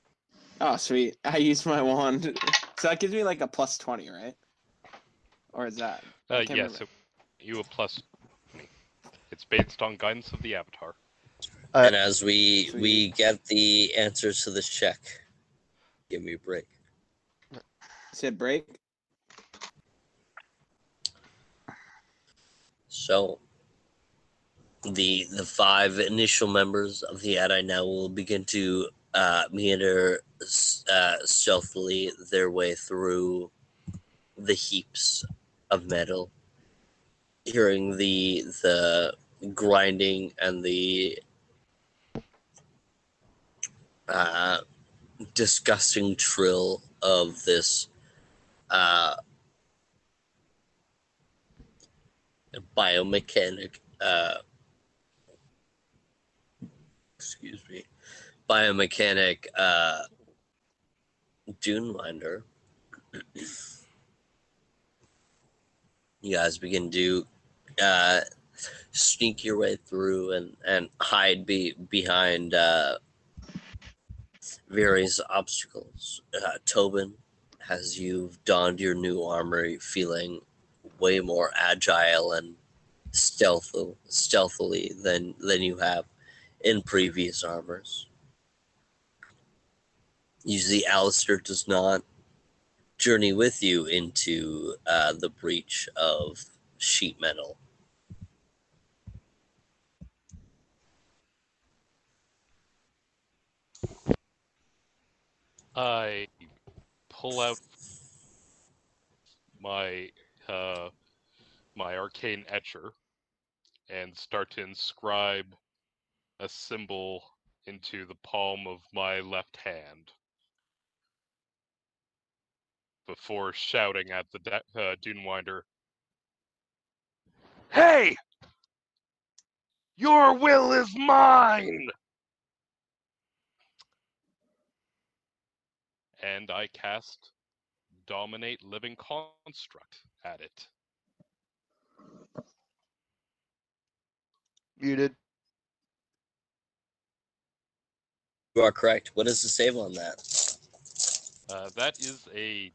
Oh, sweet. I use my wand. So that gives me like a plus 20, right? Or is that? I Uh, can't yes, remember. it, you a plus. 20. It's based on guidance of the Avatar. Uh, and as we Sweet. we get the answers to this check, give me a break. Said break. So the the five initial members of the Ade Naul will begin to uh, meander uh, stealthily their way through the heaps of metal hearing the the grinding and the uh, disgusting trill of this uh, biomechanic uh, excuse me biomechanic uh, dune winder you guys begin to uh, sneak your way through and, and hide be, behind uh, various obstacles. Uh, Tobin, as you've donned your new armor, feeling way more agile and stealthily, stealthily than than you have in previous armors. Usually, Alistair does not journey with you into uh, the breach of sheet metal. I pull out my uh, my arcane etcher and start to inscribe a symbol into the palm of my left hand before shouting at the de- uh, Dunewinder, "Hey, your will is mine!" and I cast Dominate Living Construct at it. Muted. You are correct. What is the save on that? Uh, that is a.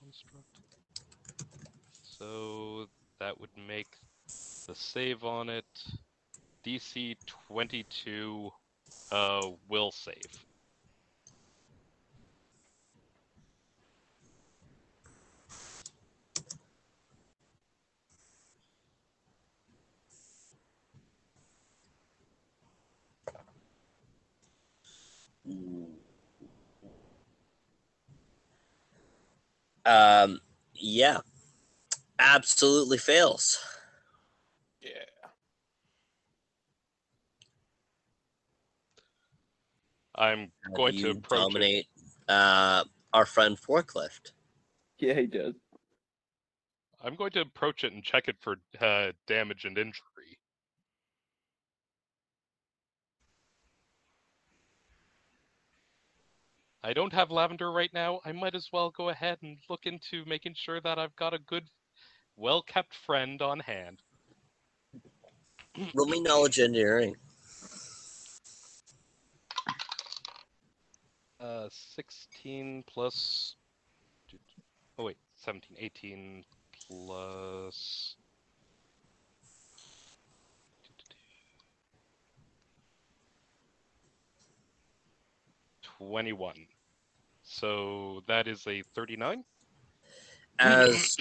Construct. So that would make the save on it DC 22 uh, will save. Um, yeah, absolutely fails. Yeah. I'm going do to you approach it. dominate uh, our friend Forklift. Yeah, he does. I'm going to approach it and check it for uh, damage and injury. I don't have lavender right now. I might as well go ahead and look into making sure that I've got a good, well kept friend on hand. Roll me knowledge engineering. Uh, 16 plus. Oh, wait, 17, 18 plus. 21. So that is a 39. As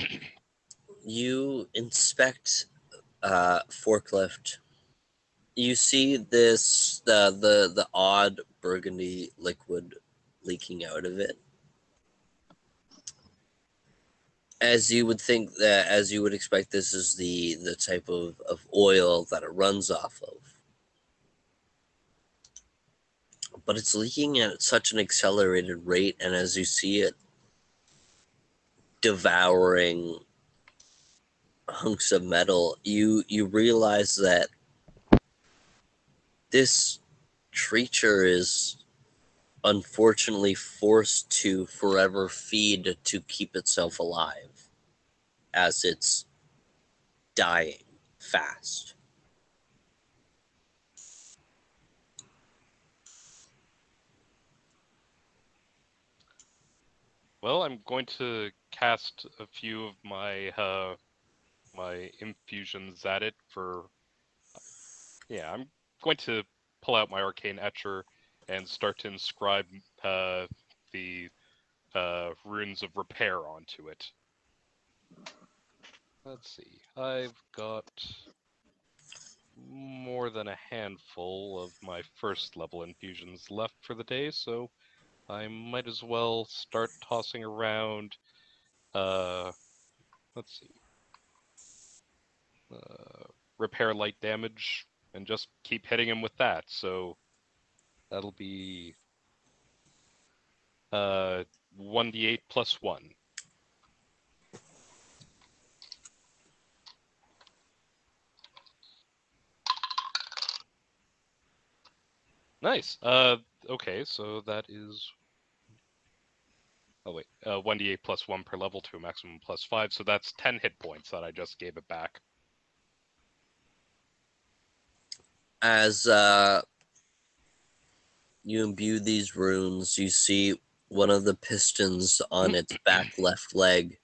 you inspect uh, forklift, you see this the the the odd burgundy liquid leaking out of it. As you would think that, as you would expect, this is the the type of, of oil that it runs off of. But it's leaking at such an accelerated rate, and as you see it devouring hunks of metal, you you realize that this creature is unfortunately forced to forever feed to keep itself alive as it's dying fast. Well, I'm going to cast a few of my uh, my infusions at it for. Yeah, I'm going to pull out my arcane etcher and start to inscribe uh, the uh, runes of repair onto it. Let's see. I've got more more than a handful of my first level infusions left for the day, so I might as well start tossing around. Uh, let's see. Uh, repair light damage and just keep hitting him with that. So that'll be uh 1d8 plus 1. Nice. Uh okay, so that is Oh wait, uh 1d8 plus 1 per level to a maximum plus 5, so that's 10 hit points that I just gave it back. As uh, you imbue these runes, you see one of the pistons on its back left leg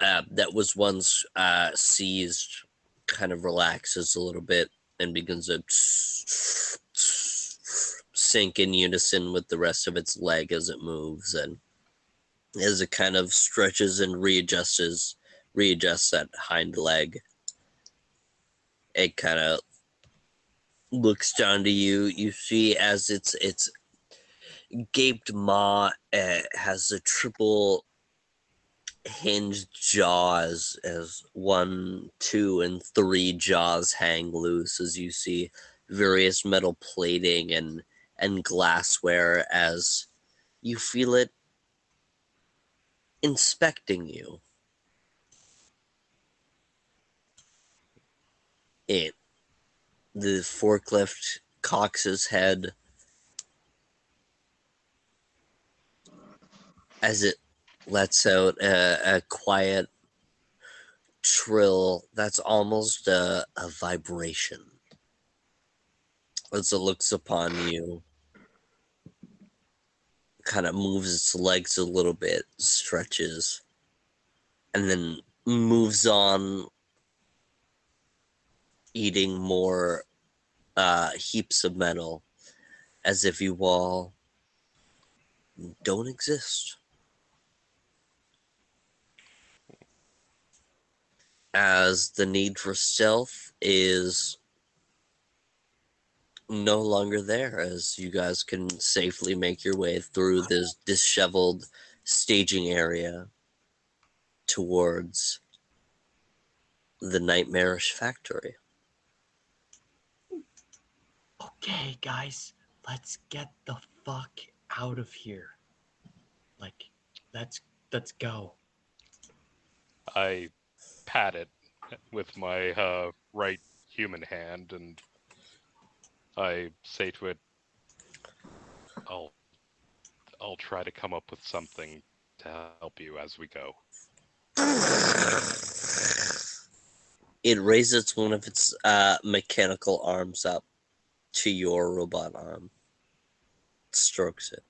uh, that was once uh, seized kind of relaxes a little bit and begins to sink in unison with the rest of its leg as it moves and as it kind of stretches and readjusts readjusts that hind leg. It kind of looks down to you. You see as its its gaped maw uh, has the triple hinged jaws as one two and three jaws hang loose as you see various metal plating and and glassware as you feel it inspecting you. It the forklift cocks his head as it lets out a, a quiet trill that's almost a, a vibration. As it looks upon you kind of moves its legs a little bit stretches and then moves on eating more uh, heaps of metal as if you all don't exist. As the need for stealth is no longer there, as you guys can safely make your way through this disheveled staging area towards the nightmarish factory. Okay, guys, let's get the fuck out of here. Like, let's let's go. I pat it with my uh, right human hand and I say to it, I'll I'll try to come up with something to help you as we go. It raises one of its uh, mechanical arms up to your robot arm, strokes it.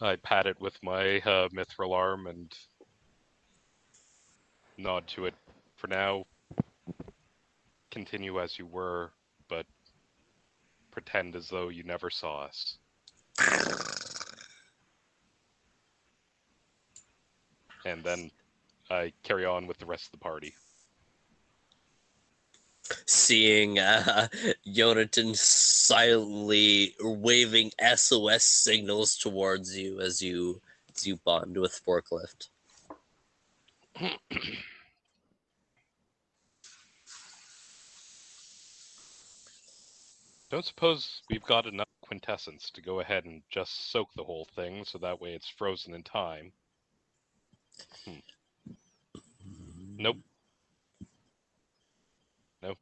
I pat it with my uh, mithril arm and nod to it. For now, continue as you were, but pretend as though you never saw us. And then I carry on with the rest of the party. Seeing uh, Jonathan silently waving SOS signals towards you as you as you bond with forklift. Don't suppose we've got enough quintessence to go ahead and just soak the whole thing so that way it's frozen in time. Hmm. Nope. Nope.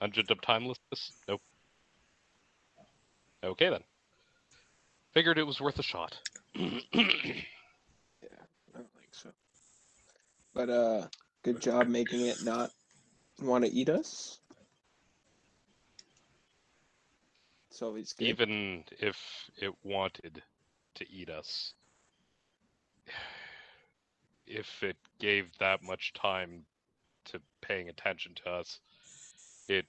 Hundred of timelessness? Nope. Okay then. Figured it was worth a shot. Yeah, I don't think so. But uh, good job making it not want to eat us. It's always good. Even if it wanted to eat us, if it gave that much time to paying attention to us, it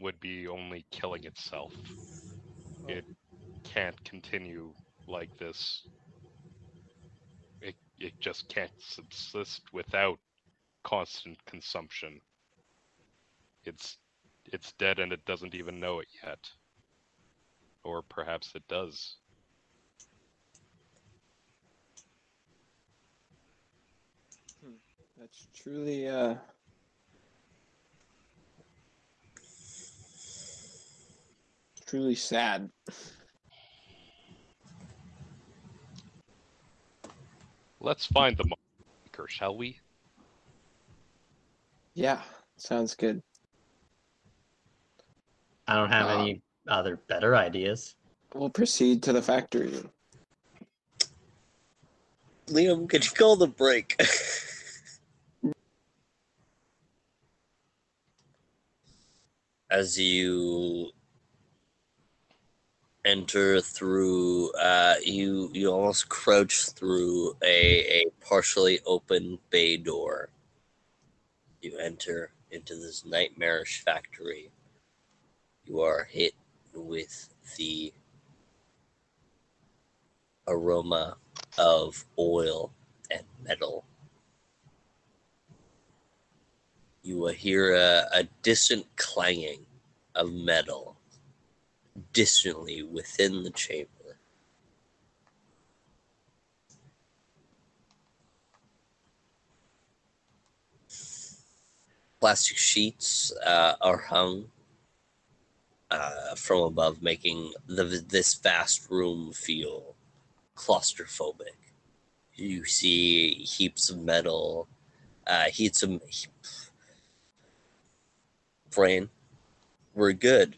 would be only killing itself. It can't continue like this it just can't subsist without constant consumption. It's it's dead and it doesn't even know it yet. Or perhaps it does. That's truly uh truly sad. Let's find the maker, shall we? Yeah, sounds good. I don't have Uh, any other better ideas. We'll proceed to the factory. Liam, could you call the break? As you enter through, uh, you you almost crouch through a, a partially open bay door. You enter into this nightmarish factory. You are hit with the aroma of oil and metal. You will hear a, a distant clanging of metal distantly within the chamber. Plastic sheets uh, are hung uh, from above, making the, this vast room feel claustrophobic. You see heaps of metal, uh, heaps of brain. We're good.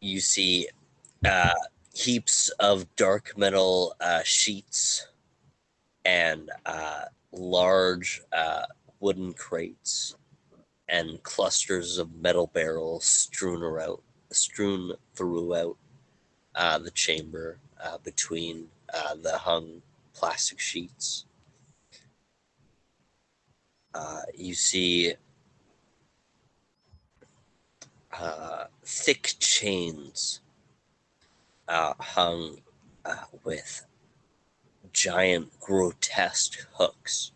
You see uh, heaps of dark metal uh, sheets and uh, large uh, wooden crates and clusters of metal barrels strewn around, strewn throughout uh, the chamber uh, between the hung plastic sheets. You see uh, thick chains uh, hung uh, with giant, grotesque hooks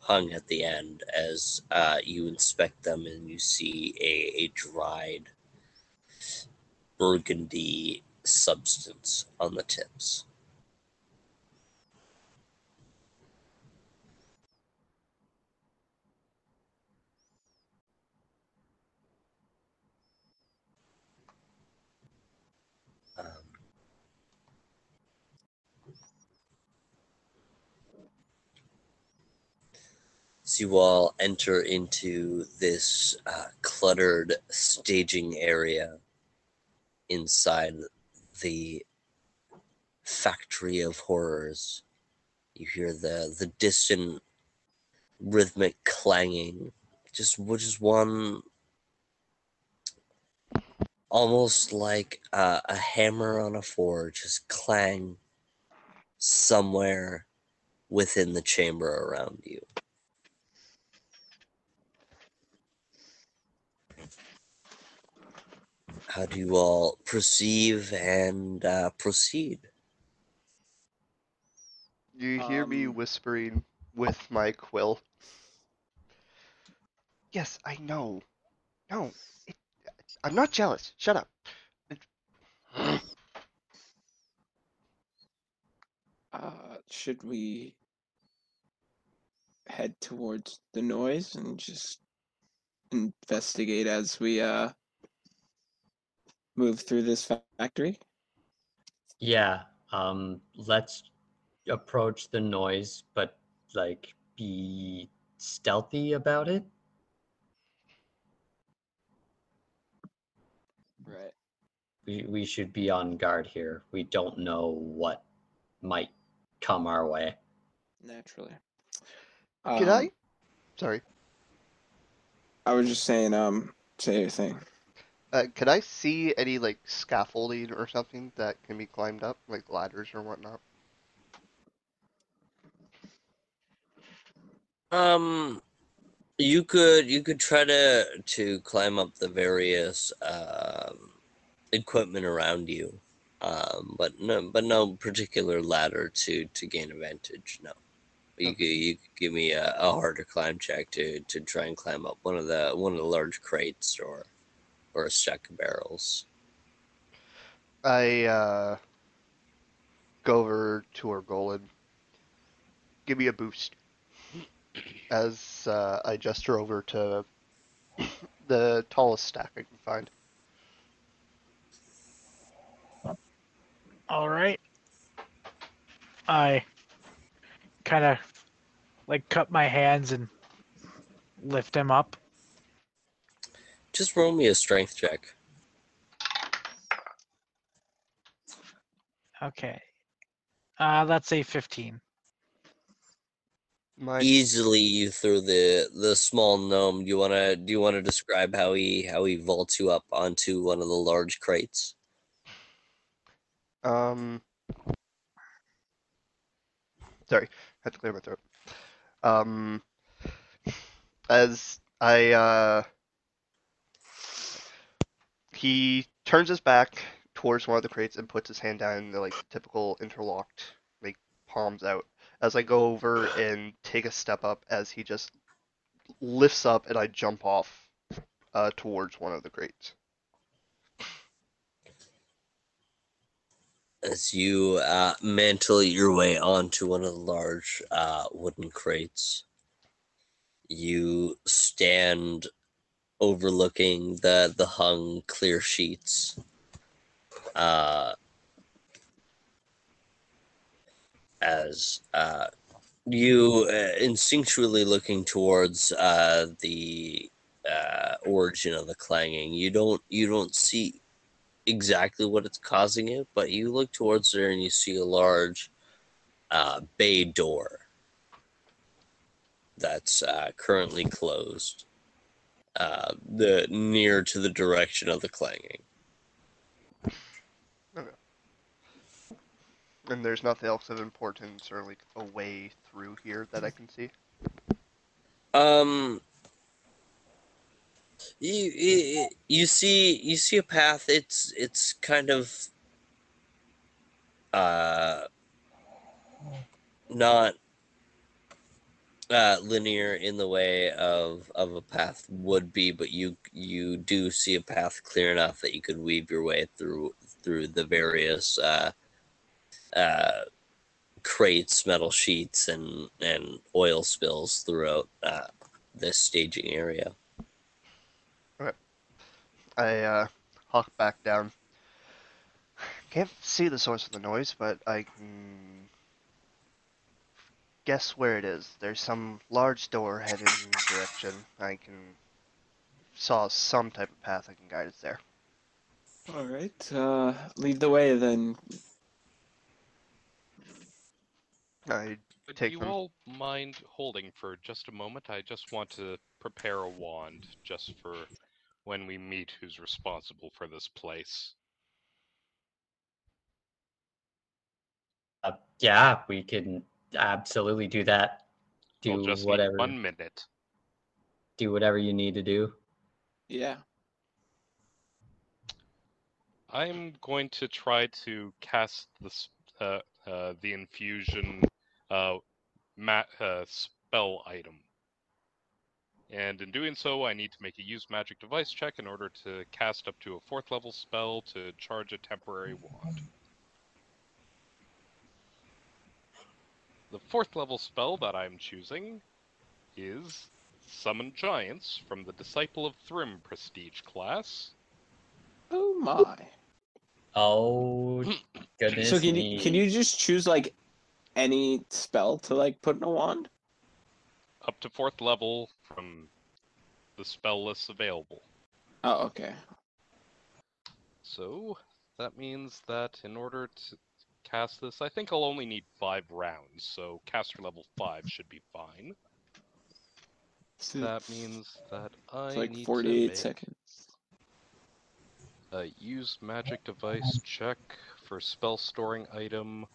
hung at the end as uh, you inspect them and you see a, a dried burgundy substance on the tips. As you all enter into this uh, cluttered staging area inside the factory of horrors. You hear the the distant rhythmic clanging, just which is one almost like uh, a hammer on a forge, just clang somewhere within the chamber around you. How do you all perceive and uh, proceed? You hear me Um, whispering with my quill. Yes, I know. No, it, I'm not jealous. Shut up. It- Uh, should we head towards the noise and just investigate as we uh move through this factory? Yeah, um, let's approach the noise, but like be stealthy about it. Right. We we should be on guard here. We don't know what might come our way. Naturally. Can Um, I? Sorry. I was just saying, um, say your thing. Uh, can I see any like scaffolding or something that can be climbed up, like ladders or whatnot? Um, you could you could try to to climb up the various um, equipment around you. Um, but no, but no particular ladder to to gain advantage. No, you could you could give me a, a harder climb check to to try and climb up one of the one of the large crates or or a stack of barrels. I uh, go over to Orgolan. Give me a boost. As uh, I gesture over to the tallest stack I can find. All right. I kind of like cut my hands and lift him up. Just roll me a strength check. Okay. Uh, that's a 15. My Easily, you through the the small gnome. Do you wanna do you wanna describe how he how he vaults you up onto one of the large crates? Um, sorry, had to clear my throat. Um, as I, uh, he turns his back towards one of the crates and puts his hand down in the like typical interlocked, like palms out. As I go over and take a step up, as he just lifts up and I jump off, uh, towards one of the crates. as you uh, mantle your way onto one of the large uh, wooden crates. You stand overlooking the the hung clear sheets. Uh, as uh, you uh, instinctually looking towards uh, the uh, origin of the clanging, you don't you don't see exactly what it's causing it, but you look towards there and you see a large uh, bay door that's uh, currently closed, uh, the near to the direction of the clanging. Okay. And there's nothing else of importance or like a way through here that I can see. Um, you, you you see you see a path. It's it's kind of uh not uh linear in the way of of a path would be, but you you do see a path clear enough that you could weave your way through through the various uh uh crates, metal sheets, and and oil spills throughout uh, this staging area. I uh, hawk back down. Can't see the source of the noise, but I can guess where it is. There's some large door heading in the direction. I can saw some type of path I can guide us there. All right. Uh, lead the way then. I Would Take you them. all mind holding for just a moment? I just want to prepare a wand just for when we meet who's responsible for this place. Uh, yeah, we can absolutely do that. Do We'll just whatever. one minute. Do whatever you need to do. Yeah. I'm going to try to cast the uh, uh, the infusion uh, ma- uh, spell item, and in doing so, I need to make a use magic device check in order to cast up to a fourth level spell to charge a temporary wand. The fourth level spell that I'm choosing is Summon Giants from the Disciple of Thrym prestige class. Oh my. Oh goodness So can me! you can you just choose like any spell to like put in a wand? up to fourth level from the spell list available. Oh, okay. So that means that in order to cast this, I think I'll only need five rounds. So caster level five should be fine. So That means that I it's like need 48 to make seconds. a use magic device check for spell storing item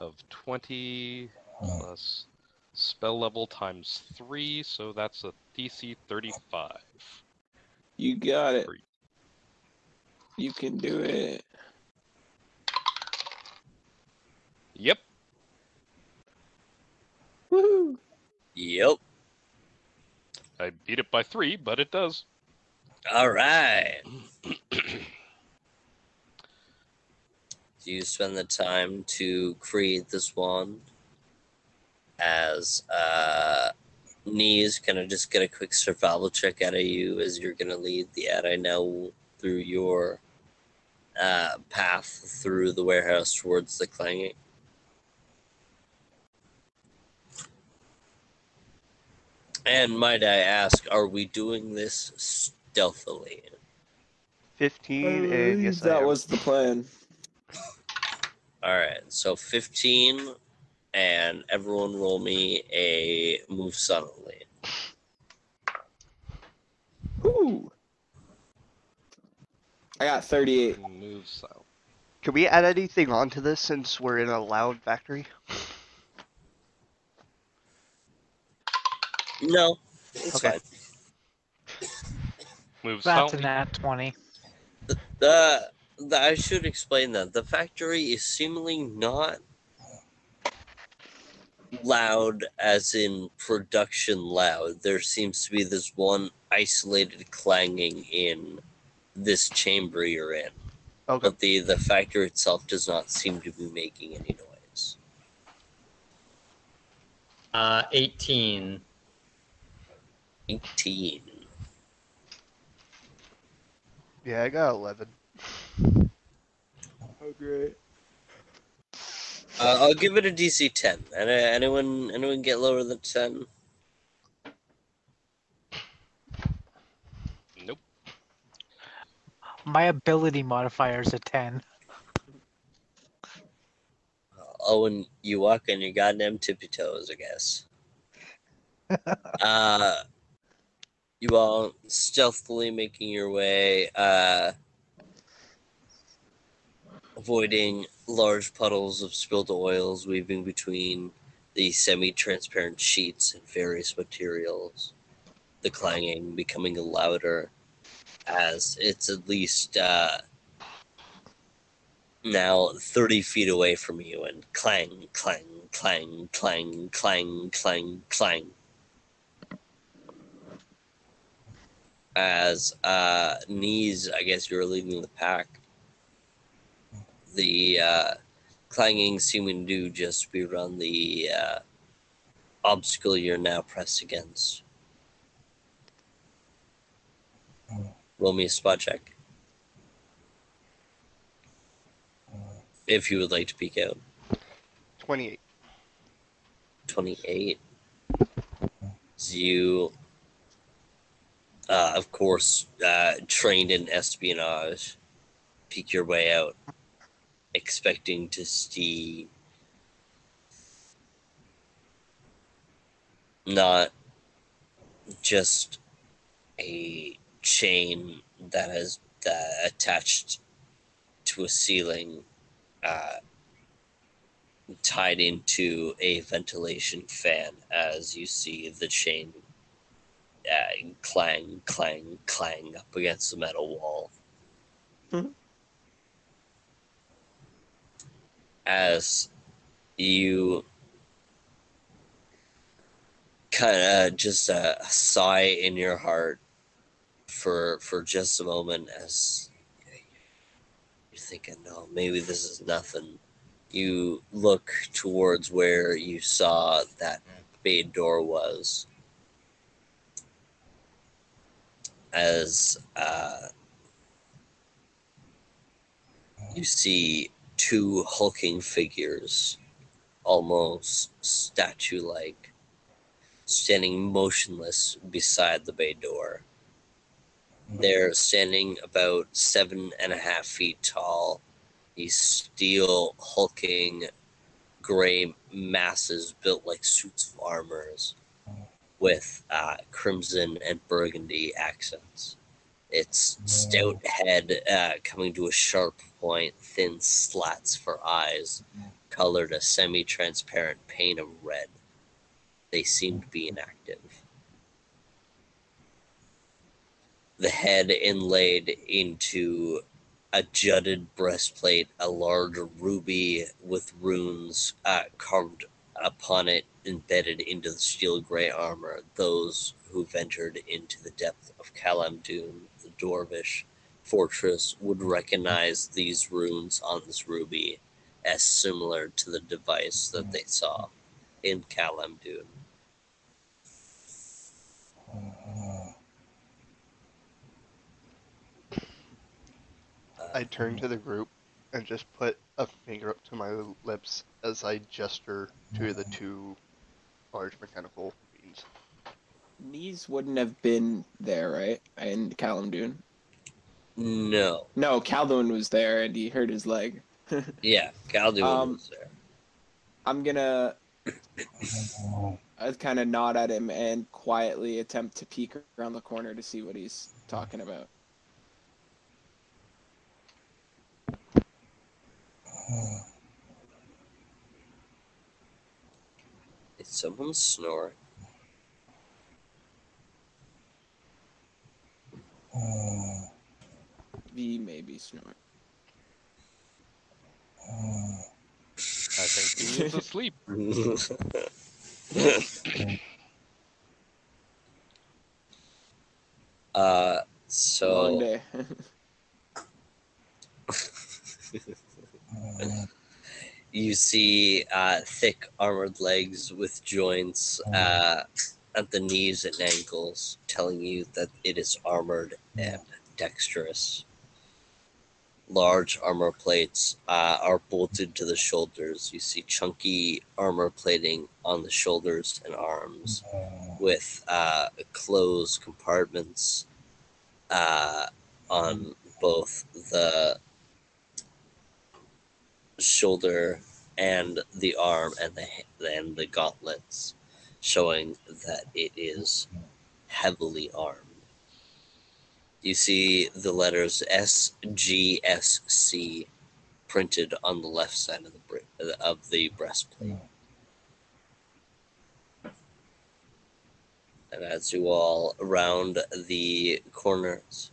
of 20 plus spell level times 3, so that's a DC 35. You got it. You can do it. Yep. I beat it by three, but it does. All right. Do you spend the time to create this wand? As uh, Nees can of just get a quick survival check out of you as you're gonna lead the Ade Naul through your uh, path through the warehouse towards the clanging. And might I ask, are we doing this stealthily? 15 and uh, yes, that am. was the plan. All right, so 15, and everyone roll me a move silently. Woo. I got 38. Move so. Can we add anything onto this since we're in a loud factory? No, it's Okay. fine. Move That's south. a nat 20. The, the, the I should explain that the factory is seemingly not loud, as in production loud. There seems to be this one isolated clanging in this chamber you're in, Okay. but the the factory itself does not seem to be making any noise. Uh, 18. 18. Yeah, I got 11. Oh, great. Uh, I'll give it a DC 10. Anyone anyone get lower than 10? Nope. My ability modifier is a 10. Owen, you walk on your goddamn tippy toes, I guess. uh, you all stealthily making your way, uh, avoiding large puddles of spilled oils weaving between the semi-transparent sheets and various materials. The clanging becoming louder as it's at least uh, now 30 feet away from you and clang, clang, clang, clang, clang, clang, clang. As uh, Nees, I guess you're leading the pack. The uh, clanging seeming to just be around the uh, obstacle you're now pressed against. Roll me a spot check. If you would like to peek out. 28. 28. As you, uh, of course, uh, trained in espionage, peek your way out, expecting to see not just a chain that is uh, attached to a ceiling uh, tied into a ventilation fan as you see the chain uh, clang, clang, clang up against the metal wall. Mhm. As you kind of just a, a sigh in your heart for for just a moment as you're thinking, no, maybe this is nothing you look towards where you saw that bay door was as uh, you see two hulking figures almost statue like standing motionless beside the bay door. They're standing about seven and a half feet tall. These steel hulking gray masses built like suits of armors with uh, crimson and burgundy accents. Its stout head uh, coming to a sharp point thin slats for eyes colored a semi-transparent paint of red. They seem to be inactive. The head inlaid into a jutted breastplate, a large ruby with runes uh, carved upon it embedded into the steel gray armor, those who ventured into the depth of Kalamdun, the Dwarvish fortress, would recognize these runes on this ruby as similar to the device that they saw in Kalamdun. I turn to the group and just put a finger up to my lips as I gesture to the two large mechanical beings. These wouldn't have been there, right? In Kalamdun. No. No, Caldoun was there and he hurt his leg. Yeah, Khaldun Um, was there. I'm gonna I kind of nod at him and quietly attempt to peek around the corner to see what he's talking about. Is someone snoring? V may be snoring. I think he is asleep. uh, Long so day. you see uh, thick armored legs with joints uh, at the knees and ankles, telling you that it is armored and dexterous. Large armor plates uh, are bolted to the shoulders. You see chunky armor plating on the shoulders and arms, with uh, closed compartments uh, on both the shoulder and the arm and the and the gauntlets, showing that it is heavily armed. You see the letters S G S C printed on the left side of the of the breastplate. And as you all around the corners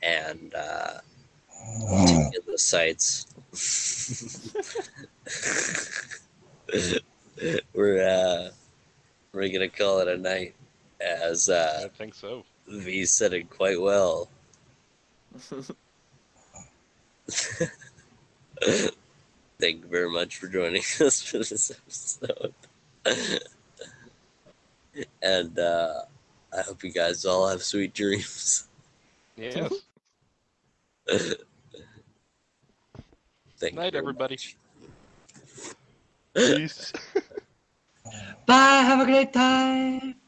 and uh, take in the sights, we're uh, we're gonna call it a night, as uh, I think so. V said it quite well. Thank you very much for joining us for this episode. and uh, I hope you guys all have sweet dreams. Yes. Thank Night, you everybody. Peace. Bye. Have a great time.